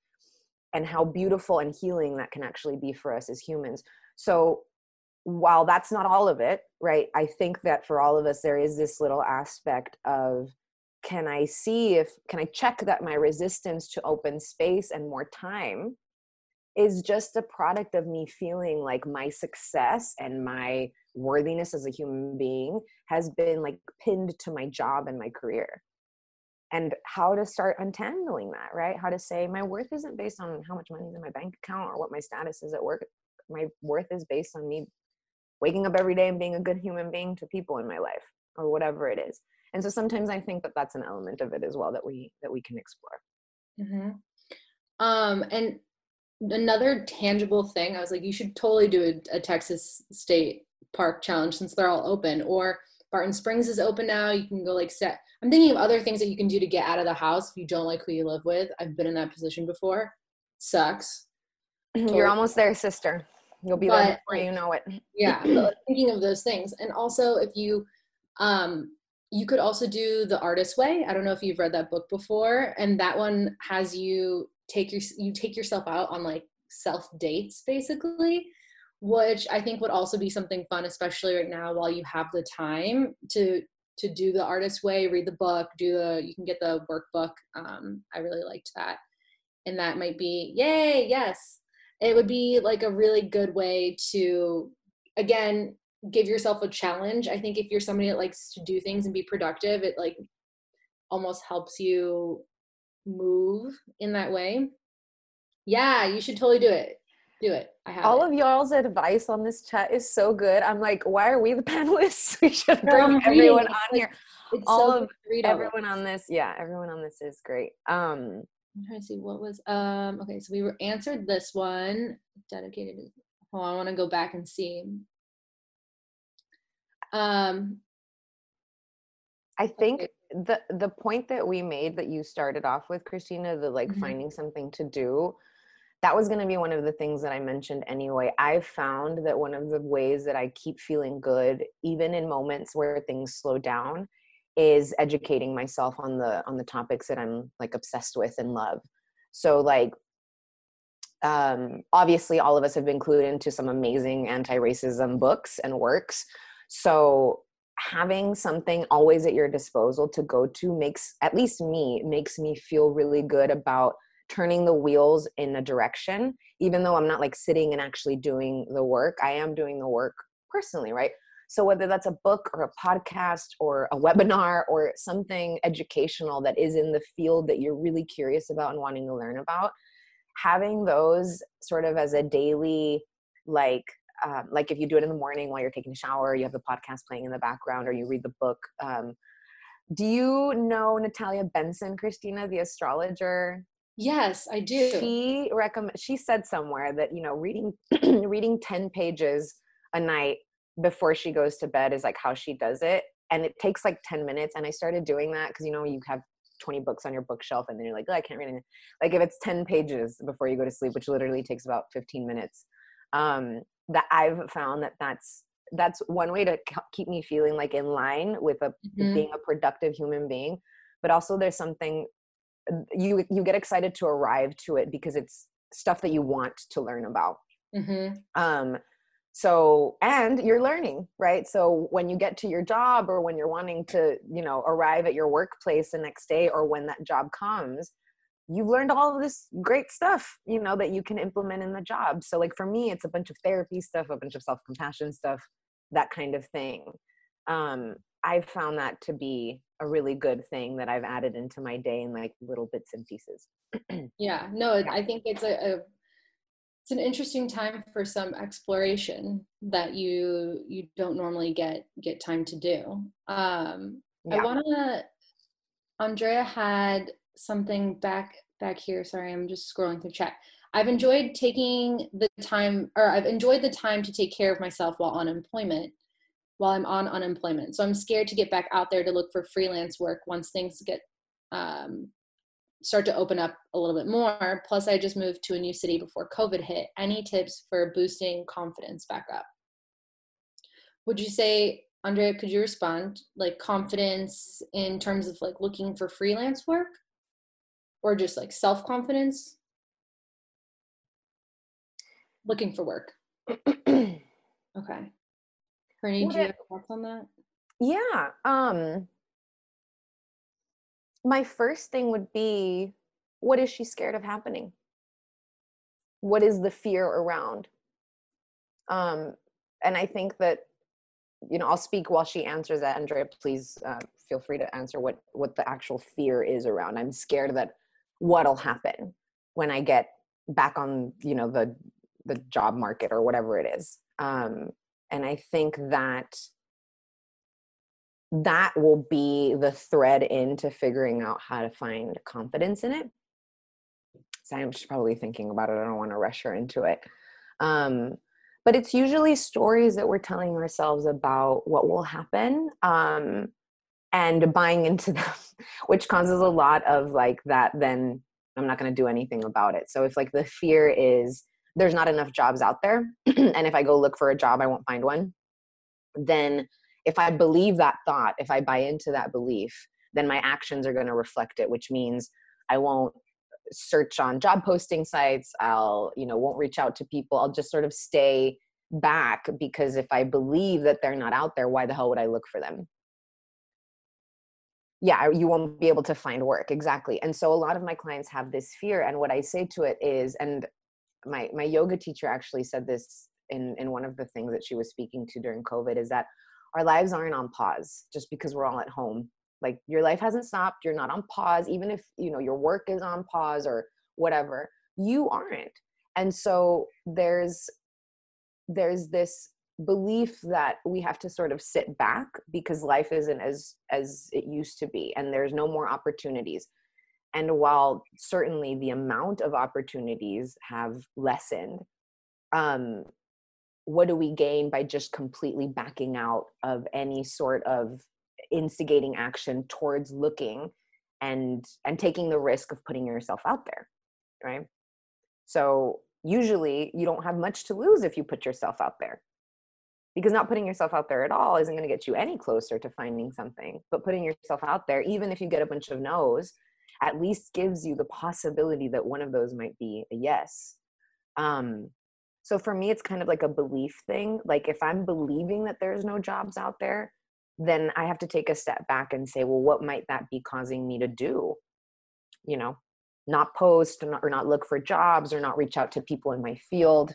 and how beautiful and healing that can actually be for us as humans. So while that's not all of it, right, I think that for all of us, there is this little aspect of can I see if, can I check that my resistance to open space and more time is just a product of me feeling like my success and my worthiness as a human being has been like pinned to my job and my career and how to start untangling that right? How to say my worth isn't based on how much money is in my bank account or what my status is at work. My worth is based on me waking up every day and being a good human being to people in my life or whatever it is. And so sometimes i think that that's an element of it as well that we that we can explore. Mm-hmm. um and another tangible thing i was like you should totally do a, a texas state park challenge since they're all open or Barton Springs is open now. You can go like set. I'm thinking of other things that you can do to get out of the house if you don't like who you live with. I've been in that position before. Sucks. <clears throat> You're almost there, sister. You'll be but, there before you know it. <clears throat> yeah, thinking of those things, and also if you, um, you could also do the artist way. I don't know if you've read that book before, and that one has you take your you take yourself out on like self dates basically which I think would also be something fun, especially right now while you have the time to to do the artist way, read the book, do the you can get the workbook. Um, I really liked that, and that might be yay yes. It would be like a really good way to again give yourself a challenge. I think if you're somebody that likes to do things and be productive, it like almost helps you move in that way. Yeah, you should totally do it do it. I have all it. of y'all's advice on this chat is so good. I'm like, why are we the <laughs> panelists? We should bring everyone on here. It's all so of everyone on this. Yeah, everyone on this is great. Um, I'm trying to see what was um okay, so we were answered this one. Dedicated. Oh, I want to go back and see. Um I think okay. the the point that we made that you started off with, Christina, the like mm-hmm. finding something to do that was going to be one of the things that I mentioned anyway. I've found that one of the ways that I keep feeling good, even in moments where things slow down, is educating myself on the on the topics that I'm like obsessed with and love. So like um obviously all of us have been clued into some amazing anti-racism books and works. So having something always at your disposal to go to makes at least me makes me feel really good about turning the wheels in a direction even though i'm not like sitting and actually doing the work i am doing the work personally right? So whether that's a book or a podcast or a webinar or something educational that is in the field that you're really curious about and wanting to learn about having those sort of as a daily like um, like if you do it in the morning while you're taking a shower you have the podcast playing in the background or you read the book um, do you know natalia benson christina the astrologer Yes, I do. She recommend she said somewhere that, you know, reading <clears throat> reading 10 pages a night before she goes to bed is like how she does it and it takes like 10 minutes and I started doing that cuz you know you have 20 books on your bookshelf and then you're like, oh, I can't read anything. Like if it's 10 pages before you go to sleep, which literally takes about 15 minutes, um, that I've found that that's that's one way to keep me feeling like in line with a mm-hmm. being a productive human being. But also there's something you you get excited to arrive to it because it's stuff that you want to learn about. Mm-hmm. um so and you're learning right? So when you get to your job or when you're wanting to you know arrive at your workplace the next day or when that job comes you've learned all of this great stuff you know that you can implement in the job. So like for me it's a bunch of therapy stuff a bunch of self-compassion stuff that kind of thing. Um i've found that to be a really good thing that I've added into my day in like little bits and pieces. <clears throat> yeah, no, I think it's a, a, it's an interesting time for some exploration that you you don't normally get get time to do. Um, yeah. I want to. Andrea had something back back here. Sorry, I'm just scrolling through chat. I've enjoyed taking the time, or I've enjoyed the time to take care of myself while on employment while I'm on unemployment. So I'm scared to get back out there to look for freelance work once things get um, start to open up a little bit more. Plus, I just moved to a new city before COVID hit. Any tips for boosting confidence back up? Would you say, Andrea, could you respond like confidence in terms of like looking for freelance work or just like self confidence? Looking for work. <clears throat> okay. Courtney, do you have thoughts on that? Yeah. Um my first thing would be what is she scared of happening? What is the fear around? Um, and I think that, you know, I'll speak while she answers that. Andrea, please uh, feel free to answer what what the actual fear is around. I'm scared that what'll happen when I get back on, you know, the the job market or whatever it is. Um, and i think that that will be the thread into figuring out how to find confidence in it. So i'm just probably thinking about it. I don't want to rush her into it. Um, but it's usually stories that we're telling ourselves about what will happen um, and buying into <laughs> them which causes a lot of like that then i'm not going to do anything about it. So if like the fear is there's not enough jobs out there <clears throat> and if i go look for a job i won't find one then if i believe that thought if i buy into that belief then my actions are going to reflect it which means i won't search on job posting sites i'll you know won't reach out to people i'll just sort of stay back because if i believe that they're not out there why the hell would i look for them? Yeah you won't be able to find work exactly and so a lot of my clients have this fear and what i say to it is and my my yoga teacher actually said this in in one of the things that she was speaking to during covid is that our lives aren't on pause just because we're all at home. Like your life hasn't stopped. You're not on pause. Even if you know your work is on pause or whatever you aren't. And so there's there's this belief that we have to sort of sit back because life isn't as as it used to be and there's no more opportunities and while certainly the amount of opportunities have lessened um what do we gain by just completely backing out of any sort of instigating action towards looking and and taking the risk of putting yourself out there right? So usually you don't have much to lose if you put yourself out there. Because not putting yourself out there at all isn't going to get you any closer to finding something but putting yourself out there even if you get a bunch of no's at least gives you the possibility that one of those might be a yes um so for me it's kind of like a belief thing like if i'm believing that there's no jobs out there then I have to take a step back and say, well, what might that be causing me to do? You know, not post or not, or not look for jobs or not reach out to people in my field.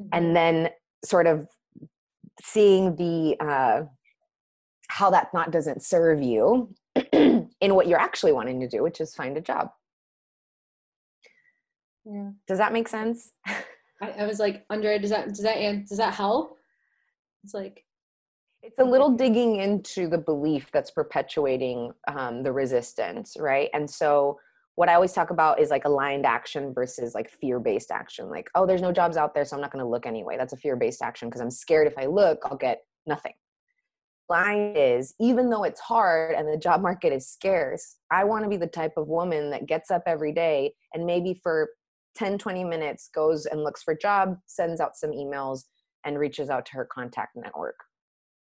Mm-hmm. And then sort of seeing the, uh, how that thought doesn't serve you in what you're actually wanting to do, which is find a job. Yeah. Does that make sense? <laughs> I, I was like, Andrea, does that does that does that help? It's like it's a little digging into the belief that's perpetuating um, the resistance, right? And so, what I always talk about is like aligned action versus like fear based action. Like, oh, there's no jobs out there, so I'm not going to look anyway. That's a fear based action because I'm scared if I look, I'll get nothing. Line is even though it's hard and the job market is scarce, I want to be the type of woman that gets up every day and maybe for 10, 20 minutes goes and looks for job, sends out some emails, and reaches out to her contact network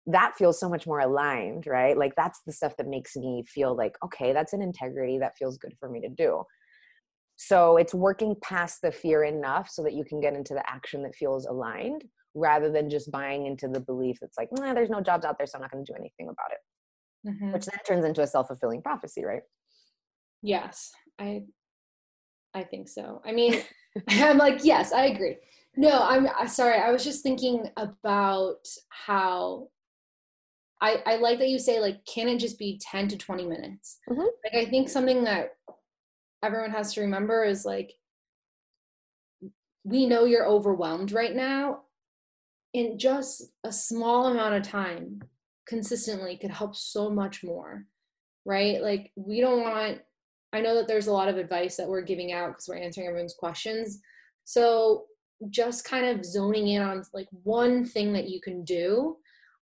that feels so much more aligned, right? Like that's the stuff that makes me feel like, okay, that's an integrity that feels good for me to do. So it's working past the fear enough so that you can get into the action that feels aligned rather than just buying into the belief that's like, nah, there's no jobs out there, so I'm not going to do anything about it. Mm-hmm. Which then turns into a self fulfilling prophecy, right? Yes, I, I think so. I mean, <laughs> I'm like, yes, I agree. No, I'm sorry. I was just thinking about how I, I like that you say like can it just be 10 to 20 minutes mm-hmm. like i think something that everyone has to remember is like we know you're overwhelmed right now in just a small amount of time consistently could help so much more right like we don't want i know that there's a lot of advice that we're giving out because we're answering everyone's questions so just kind of zoning in on like one thing that you can do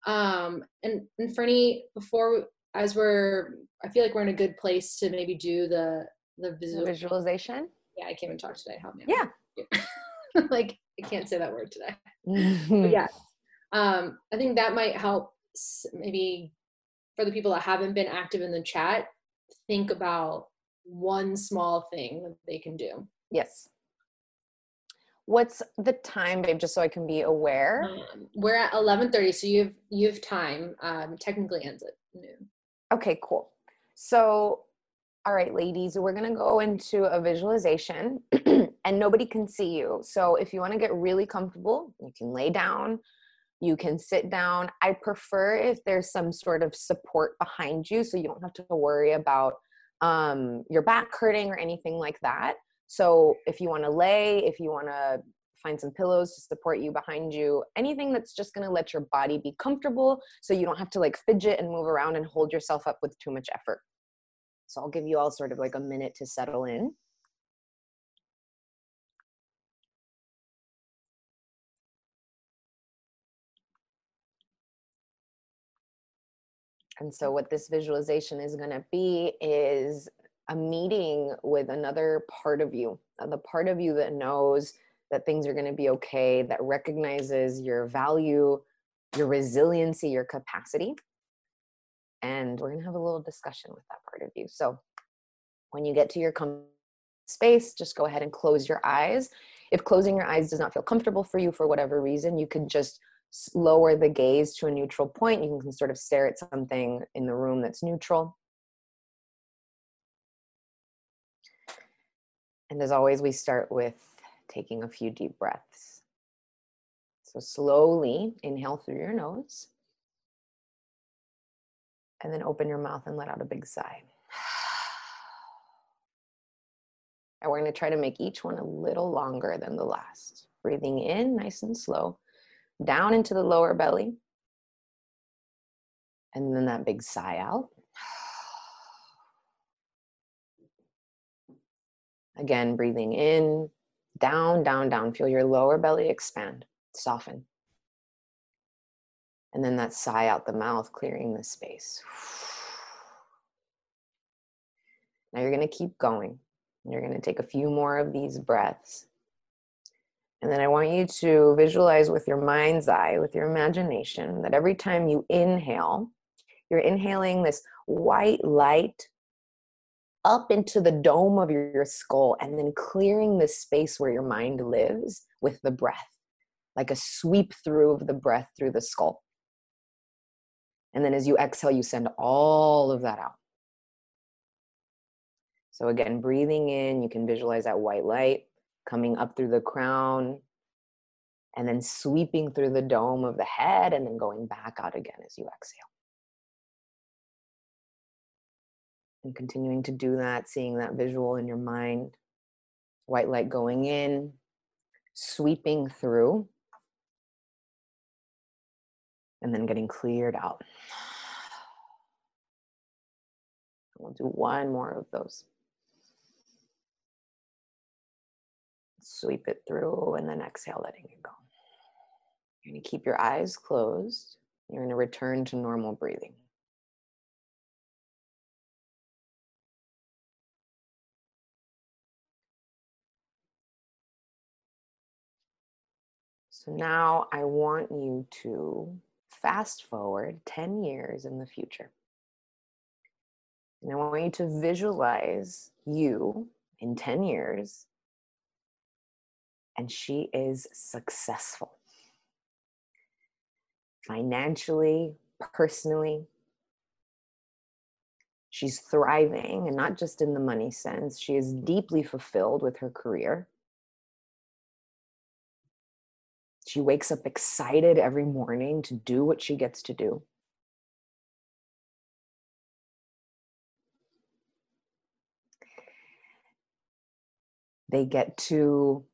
um, and and Ferny, before as we're, I feel like we're in a good place to maybe do the the visual- visualization. Yeah, I came and talked today. Help me. Yeah. <laughs> like I can't say that word today. but yeah, um, I think that might help maybe for the people that haven't been active in the chat think about one small thing that they can do. Yes. What's the time, babe? Just so I can be aware. Um, we're at eleven thirty, so you have you have time. Um, technically ends at noon. Okay, cool. So, all right, ladies, we're gonna go into a visualization, <clears throat> and nobody can see you. So, if you want to get really comfortable, you can lay down. You can sit down. I prefer if there's some sort of support behind you, so you don't have to worry about um, your back hurting or anything like that. So if you want to lay, if you want to find some pillows to support you behind you, anything that's just going to let your body be comfortable so you don't have to like fidget and move around and hold yourself up with too much effort. So I'll give you all sort of like a minute to settle in. And so what this visualization is gonna be is a meeting with another part of you, uh, the part of you that knows that things are gonna be okay, that recognizes your value, your resiliency, your capacity, and we're going to have a little discussion with that part of you. So, when you get to your com- space, just go ahead and close your eyes. If closing your eyes does not feel comfortable for you for whatever reason, you can just lower the gaze to a neutral point. You can sort of stare at something in the room that's neutral. And as always, we start with taking a few deep breaths. So slowly inhale through your nose. And then open your mouth and let out a big sigh. <sighs> And we're going to try to make each one a little longer than the last. Breathing in nice and slow, down into the lower belly. And then that big sigh out. <sighs> Again, breathing in, down, down, down. Feel your lower belly expand, soften. And then that sigh out the mouth, clearing the space. <sighs> Now you're going to keep going. You're going to take a few more of these breaths. And then I want you to visualize with your mind's eye, with your imagination, that every time you inhale, you're inhaling this white light up into the dome of your skull and then clearing the space where your mind lives with the breath, like a sweep through of the breath through the skull. And then as you exhale, you send all of that out. So again, breathing in, you can visualize that white light coming up through the crown and then sweeping through the dome of the head and then going back out again as you exhale. And continuing to do that, seeing that visual in your mind, white light going in, sweeping through, and then getting cleared out. We'll do one more of those. sweep it through and then exhale, letting it go. You're going to keep your eyes closed. You're going to return to normal breathing. So now I want you to fast forward 10 years in the future. And I want you to visualize you in 10 years and she is successful financially, personally. She's thriving, and not just in the money sense, she is deeply fulfilled with her career. She wakes up excited every morning to do what she gets to do. They get to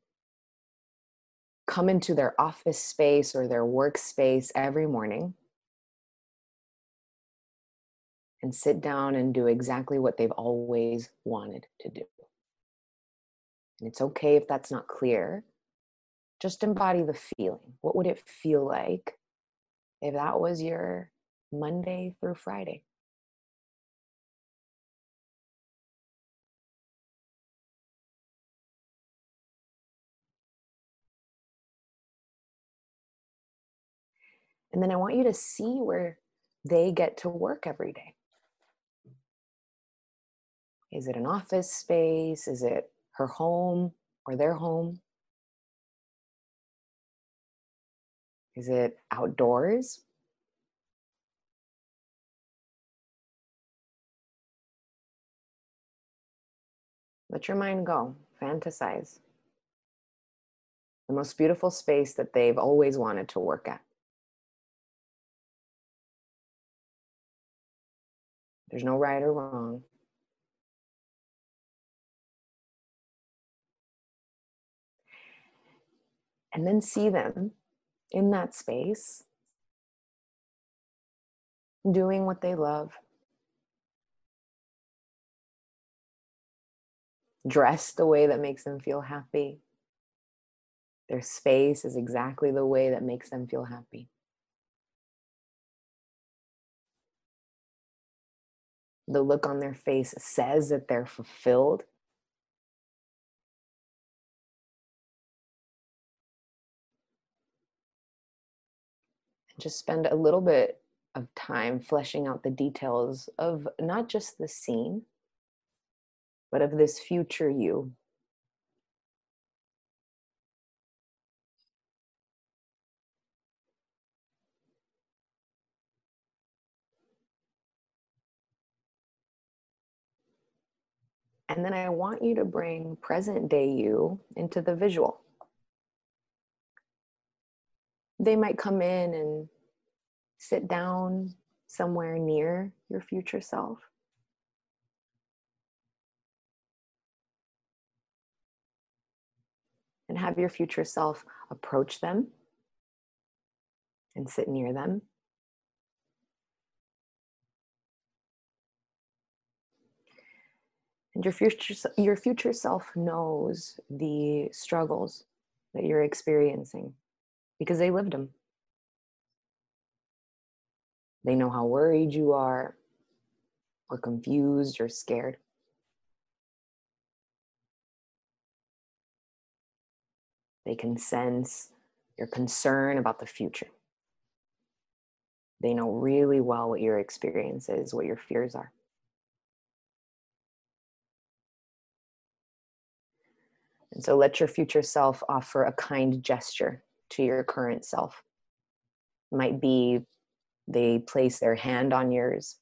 come into their office space or their workspace every morning and sit down and do exactly what they've always wanted to do. And it's okay if that's not clear. Just embody the feeling. What would it feel like if that was your Monday through Friday? And then I want you to see where they get to work every day. Is it an office space? Is it her home or their home? Is it outdoors? Let your mind go, fantasize. The most beautiful space that they've always wanted to work at. There's no right or wrong. And then see them in that space doing what they love. Dressed the way that makes them feel happy. Their space is exactly the way that makes them feel happy. the look on their face says that they're fulfilled. Just spend a little bit of time fleshing out the details of not just the scene, but of this future you And then I want you to bring present day you into the visual. They might come in and sit down somewhere near your future self. And have your future self approach them and sit near them. and your future your future self knows the struggles that you're experiencing because they lived them they know how worried you are or confused or scared. They can sense your concern about the future. They know really well what your experience is what your fears are. And so let your future self offer a kind gesture to your current self. might be they place their hand on yours,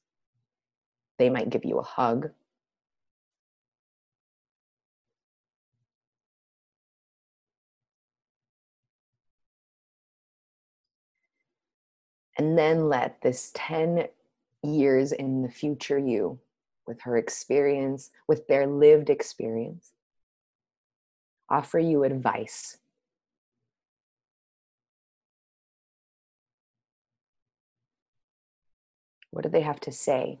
they might give you a hug. And then let this 10 years in the future you, with her experience, with their lived experience, offer you advice. What do they have to say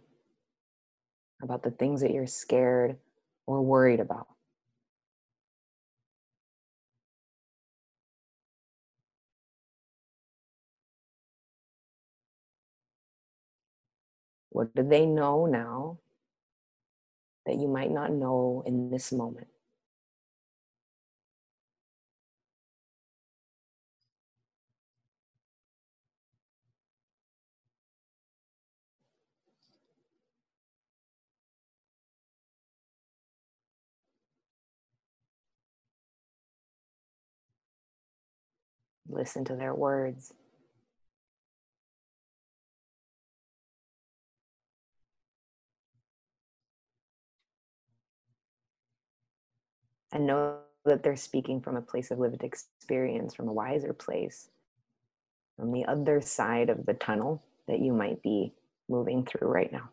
about the things that you're scared or worried about? What do they know now that you might not know in this moment? Listen to their words. And know that they're speaking from a place of lived experience, from a wiser place, from the other side of the tunnel that you might be moving through right now.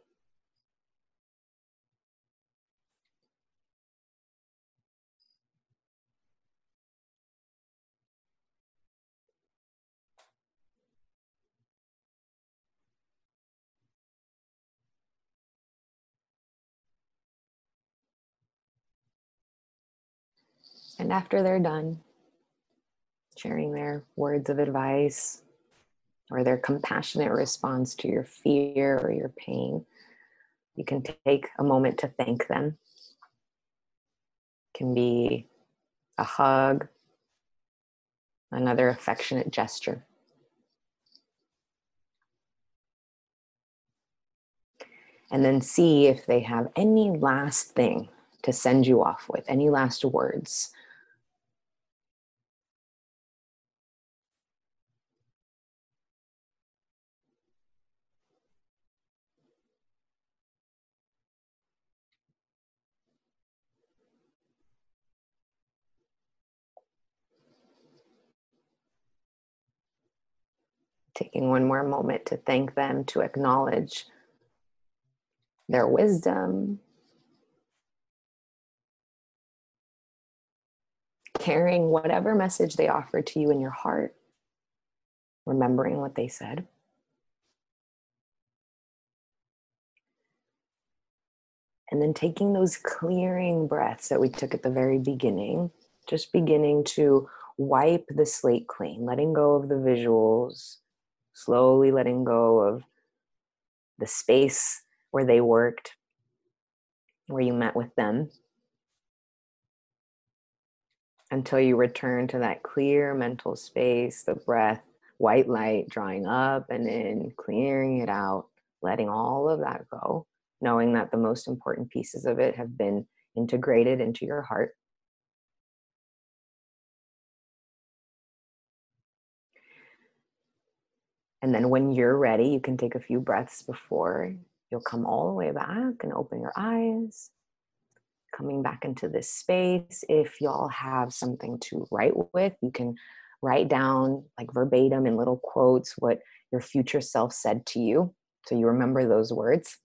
And after they're done sharing their words of advice or their compassionate response to your fear or your pain, you can take a moment to thank them. It can be a hug, another affectionate gesture. And then see if they have any last thing to send you off with, any last words taking one more moment to thank them, to acknowledge their wisdom, carrying whatever message they offered to you in your heart, remembering what they said. And then taking those clearing breaths that we took at the very beginning, just beginning to wipe the slate clean, letting go of the visuals, slowly letting go of the space where they worked, where you met with them until you return to that clear mental space, the breath, white light drawing up and in, clearing it out, letting all of that go, knowing that the most important pieces of it have been integrated into your heart. And then when you're ready, you can take a few breaths before mm. you'll come all the way back and open your eyes. Coming back into this space. If y'all have something to write with, you can write down like verbatim in little quotes what your future self said to you. So you remember those words.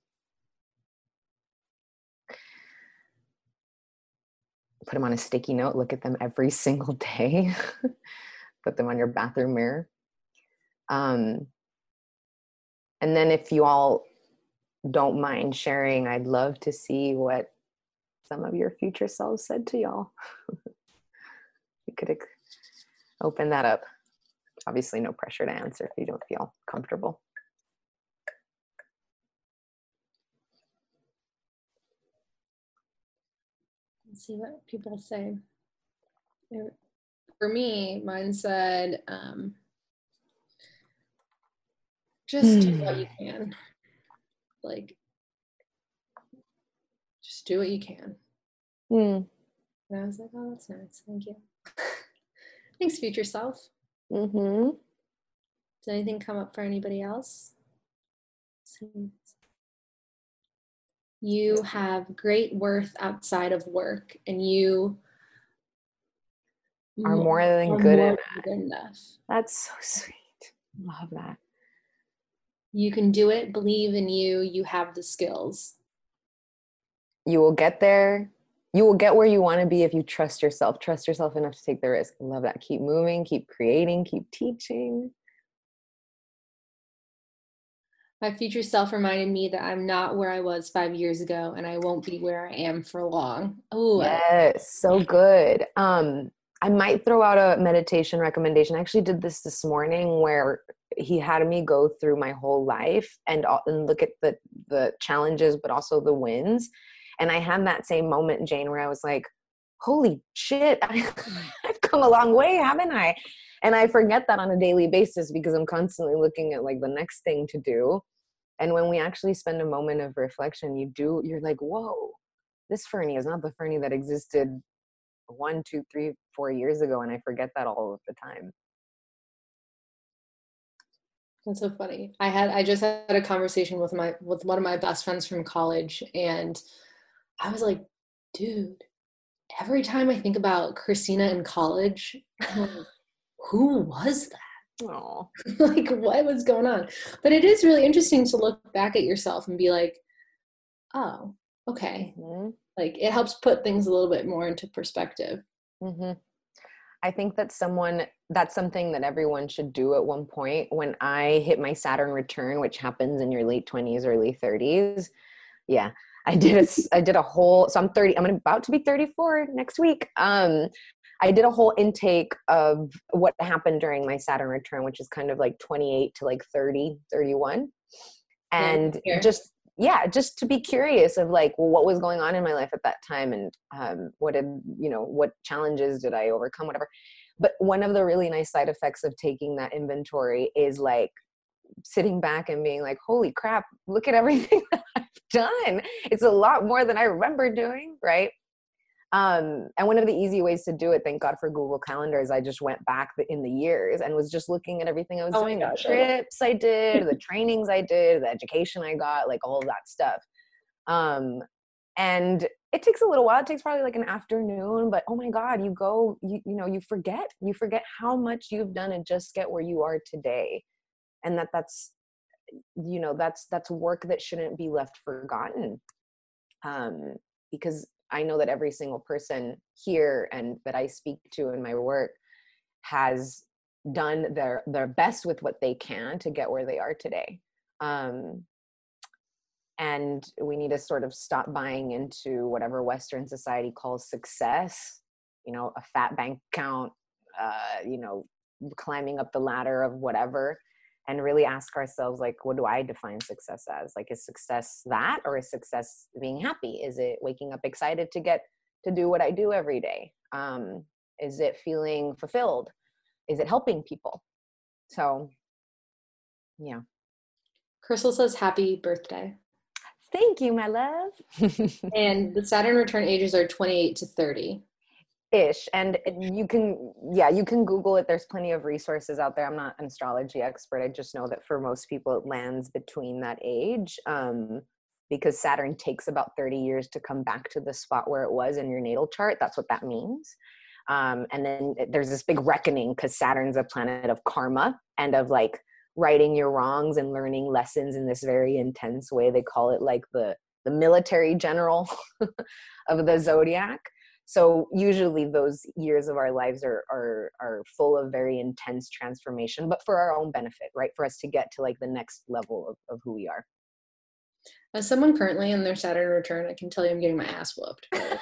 Put them on a sticky note, look at them every <laughs> single day. Put them on your bathroom mirror. Um, and then if you all don't mind sharing, I'd love to see what some of your future selves said to y'all. <laughs> you could open that up. Obviously, no pressure to answer if you don't feel comfortable. Let's see what people say. For me, mine said, um, just do what you hmm. can. Like, just do what you can. Mm. And I was like, oh, that's nice. Thank you. <laughs> Thanks, future self. Mm-hmm. Did anything come up for anybody else? You have great worth outside of work, and you are more than are good, more enough. That's so <laughs> sweet. Love that. You can do it. Believe in you. You have the skills. You will get there. You will get where you want to be if you trust yourself. Trust yourself enough to take the risk. Love that. Keep moving, keep creating, keep teaching. My future self reminded me that I'm not where I was five years ago and I won't be where I am for long. Oh, yes, so good. Um, I might throw out a meditation recommendation. I actually did this this morning where he had me go through my whole life and, and look at the the challenges but also the wins. And i had that same moment jane where i was like holy shit I, <laughs> i've come a long way haven't i? And i forget that on a daily basis because i'm constantly looking at like the next thing to do. And when we actually spend a moment of reflection you do you're like whoa this ferny is not the ferny that existed one two three four years ago and i forget that all of the time that's so funny. I had I just had a conversation with my with one of my best friends from college and I was like, dude, every time I think about Christina in college, like, <laughs> who was that? <laughs> Like what was going on? But it is really interesting to look back at yourself and be like, oh, okay. Mm-hmm. Like it helps put things a little bit more into perspective. Mm-hmm. I think that someone that's something that everyone should do at one point. When I hit my Saturn return, which happens in your late 20s, early 30s, yeah, I did a <laughs> I did a whole so I'm 30 I'm about to be 34 next week. Um I did a whole intake of what happened during my Saturn return, which is kind of like 28 to like 30, 31. And yeah, just yeah just to be curious of like well, what was going on in my life at that time and um, what did you know what challenges did i overcome whatever. But one of the really nice side effects of taking that inventory is like sitting back and being like holy crap look at everything <laughs> that i've done. It's a lot more than i remember doing right um, and one of the easy ways to do it, thank God for Google Calendar, is I just went back in the years and was just looking at everything I was oh doing, the trips I did, the <laughs> trainings I did, the education I got, like all of that stuff. Um, and it takes a little while. It takes probably like an afternoon, but oh my God, you go, you, you know, you forget, you forget how much you've done and just get where you are today. And that that's, you know, that's, that's work that shouldn't be left forgotten. Um, because I know that every single person here and that I speak to in my work has done their their best with what they can to get where they are today. Um, and we need to sort of stop buying into whatever Western society calls success. You know, a fat bank account. Uh, you know, climbing up the ladder of whatever, and really ask ourselves like what do i define success as? Like is success that or is success being happy? Is it waking up excited to get to do what i do every day? Um, is it feeling fulfilled? Is it helping people? So yeah. Crystal says happy birthday. Thank you my love. <laughs> And the saturn return ages are 28 to 30 ish and you can yeah you can google it. There's plenty of resources out there. I'm not an astrology expert. I just know that for most people it lands between that age um, because saturn takes about 30 years to come back to the spot where it was in your natal chart. That's what that means. Um, and then there's this big reckoning because saturn's a planet of karma and of like righting your wrongs and learning lessons in this very intense way. They call it like the the military general <laughs> of the zodiac so usually those years of our lives are are are full of very intense transformation but for our own benefit right? For us to get to like the next level of, of who we are. As someone currently in their saturn return i can tell you i'm getting my ass whooped <laughs>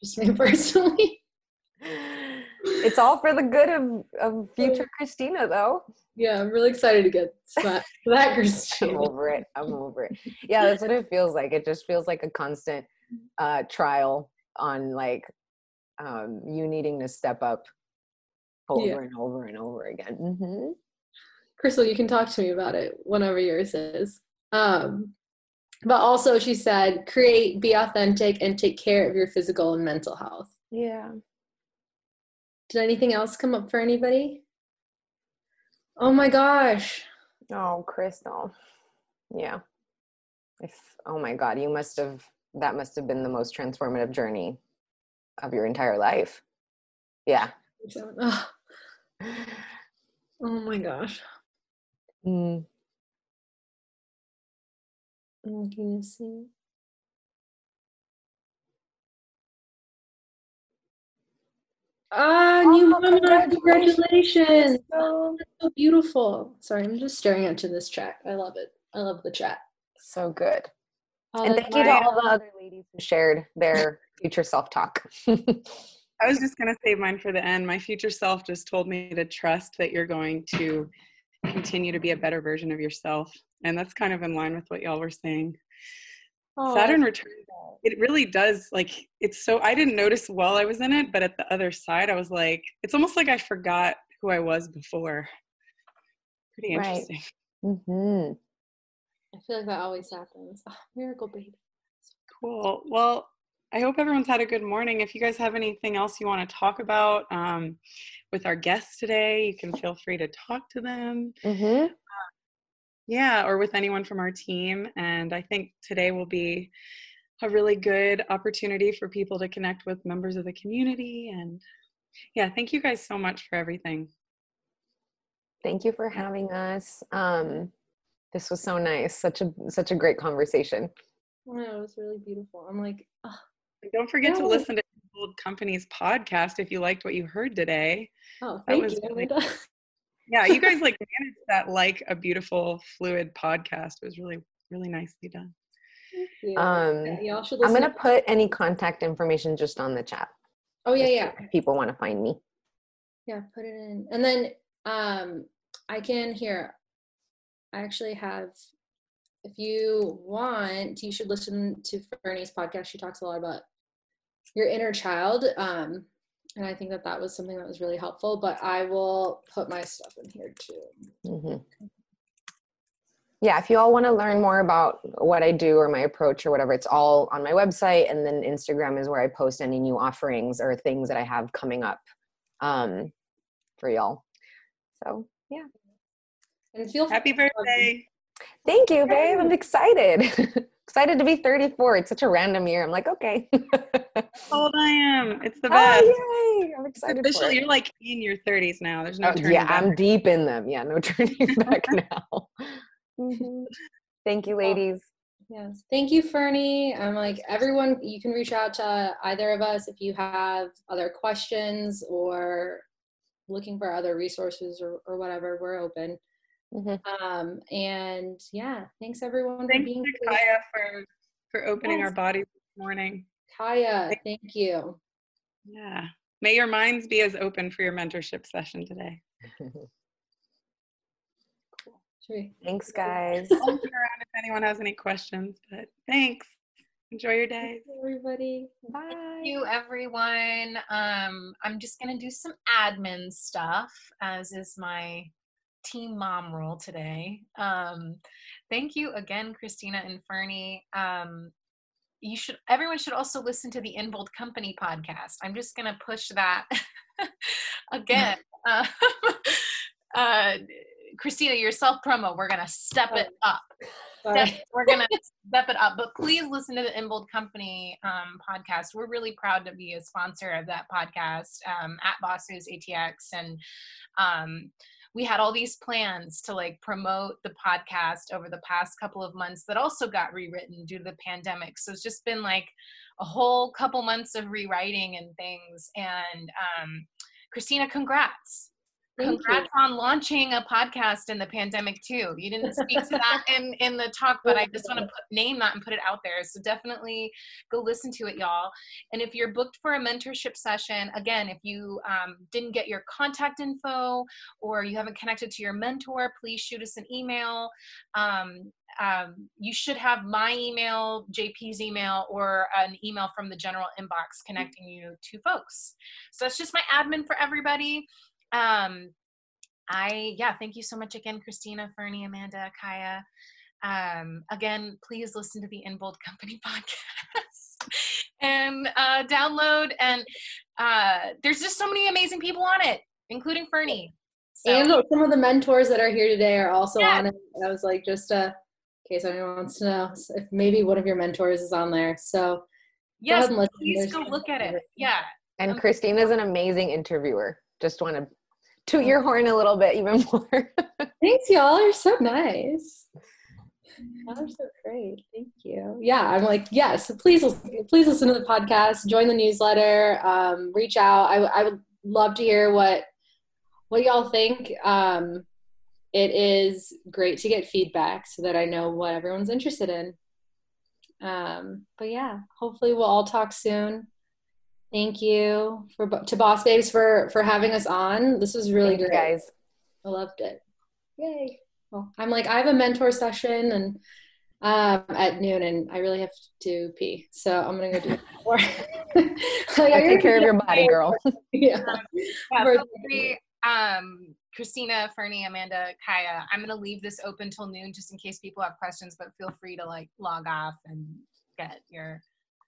just me personally. It's all for the good of, of <laughs> future christina though. Yeah i'm really excited to get that, <laughs> that christina. i'm over it. I'm over it. Yeah that's what it feels like. It just feels like a constant uh trial on like um, you needing to step up over yeah. and over and over again. Mm-hmm. Crystal, you can talk to me about it whenever yours is. Um, but also, she said, create, be authentic, and take care of your physical and mental health. Yeah. Did anything else come up for anybody? Oh my gosh. Oh, Crystal. Yeah. If oh my god, you must have that must have been the most transformative journey of your entire life. Yeah. Oh, <sighs> oh my gosh. Mm. Oh, can you see? Ah, oh, new mama! Congratulations! So, so beautiful. Sorry, I'm just staring into this chat. I love it. I love the chat. So good. Oh, and thank you to all the other ladies who shared their <laughs> future self talk. I was just going to save mine for the end. My future self just told me to trust that you're going to continue to be a better version of yourself. And that's kind of in line with what y'all were saying. Oh, Saturn return, it really does like it's so I didn't notice while I was in it, but at the other side, I was like, it's almost like I forgot who I was before. Pretty interesting. Right. Mm-hmm. I feel like that always happens. Oh, miracle baby. Cool. Well, I hope everyone's had a good morning. If you guys have anything else you want to talk about um, with our guests today, you can feel free to talk to them. Mm-hmm. Uh, yeah, or with anyone from our team. And I think today will be a really good opportunity for people to connect with members of the community. And yeah, thank you guys so much for everything. Thank you for having us. Um, this was so nice. Such a such a great conversation. Yeah, it was really beautiful. I'm like, oh. don't forget to listen to Old Company's podcast if you liked what you heard today. Oh, thank you. Really, <laughs> yeah, you guys like managed that like a beautiful fluid podcast. It was really really nicely done. Um, yeah, I'm gonna put any contact information just on the chat. Oh yeah, yeah. people want to find me. Yeah, put it in, and then um, I can hear. I actually have, if you want, you should listen to Ferny's podcast. She talks a lot about your inner child. Um, and I think that that was something that was really helpful, but I will put my stuff in here too. Mm-hmm. Yeah, if you all want to learn more about what I do or my approach or whatever, it's all on my website. And then Instagram is where I post any new offerings or things that I have coming up um, for y'all. So, yeah. And feel happy birthday. Thank you, babe. I'm excited. <laughs> excited to be 34. It's such a random year. I'm like, okay. How old I am. It's the best. Oh, yay. I'm excited. Officially, you're like in your 30s now. There's no oh, turning Yeah, back. I'm deep in them. Yeah, no <laughs> turning back <laughs> now. Mm-hmm. Thank you, ladies. Yes. Thank you, Ferny. I'm like, everyone, you can reach out to either of us if you have other questions or looking for other resources or, or whatever. We're open. Mm-hmm. Um, and yeah, thanks everyone thanks for being to here. Kaya for for opening yes. our bodies this morning. Kaya, thank you. Yeah. May your minds be as open for your mentorship session today. <laughs> cool. Thanks, guys. I'll look around if anyone has any questions, but thanks. Enjoy your day. Everybody. Bye. Thank you, everyone. Um, I'm just going to do some admin stuff, as is my team mom role today. Um, thank you again, Christina and Ferny. Um, you should everyone should also listen to the InBold Company podcast. I'm just going to push that <laughs> again. <laughs> Uh, <laughs> uh, Christina, your self promo, we're going to step it up. Step, we're going to step it up. But please listen to the InBold Company um, podcast. We're really proud to be a sponsor of that podcast um, at Bossbabes ATX. And um, we had all these plans to like promote the podcast over the past couple of months that also got rewritten due to the pandemic. So it's just been like a whole couple months of rewriting and things. And um, Christina, congrats. Congrats you. on launching a podcast in the pandemic too. You didn't speak to that in in the talk, but I just want to put, name that and put it out there. So definitely go listen to it, y'all. And if you're booked for a mentorship session, again, if you um, didn't get your contact info or you haven't connected to your mentor, please shoot us an email. Um, um, you should have my email, JP's email, or an email from the general inbox connecting you to folks. So that's just my admin for everybody um i yeah thank you so much again christina ferny amanda kaya um again please listen to the InBold Company <laughs> podcast and uh download and uh there's just so many amazing people on it including ferny so, And look, some of the mentors that are here today are also Yeah. on it. I was like, just uh, in case anyone wants to know if maybe one of your mentors is on there. So yes ahead and listen. please go look at it yeah And Um, Christina's an amazing interviewer. Just want to toot your horn a little bit even <laughs> more. thanks, y'all are so nice. Y'all are so great. Thank you. Yeah, I'm like, yes, please, please listen to the podcast, join the newsletter, um, reach out. I, I would love to hear what what y'all think. Um, it is great to get feedback so that I know what everyone's interested in. Um, but yeah, hopefully we'll all talk soon. Thank you for to Bossbabes for for having us on. This was really Thank you great. guys. I loved it. Yay. Well, I'm like, I have a mentor session and um, at noon and I really have to pee. So I'm going to go do it. <laughs> Or, <laughs> like, I'll take care of your body, girl. <laughs> yeah. Yeah, For- feel free, um, Christina, Ferny, Amanda, Kaya. I'm gonna leave this open till noon just in case people have questions, but feel free to like log off and get your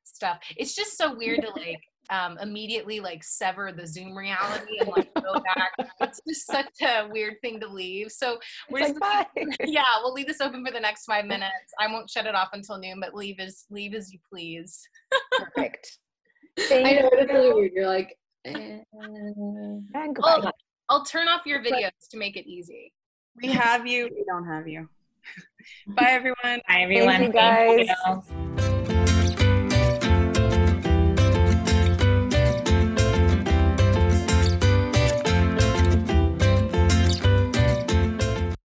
stuff. It's just so weird to like um, immediately like sever the Zoom reality and like go back. It's just such a weird thing to leave. So we're It's just like, bye. <laughs> yeah, we'll leave this open for the next five minutes. I won't shut it off until noon, but leave as leave as you please. Perfect. <laughs> I know it's really you. weird. You're like, eh. And goodbye. I'll turn off your videos to make it easy. We have you. We don't have you. Bye, everyone. Bye everyone. Thank you, guys. Thank you.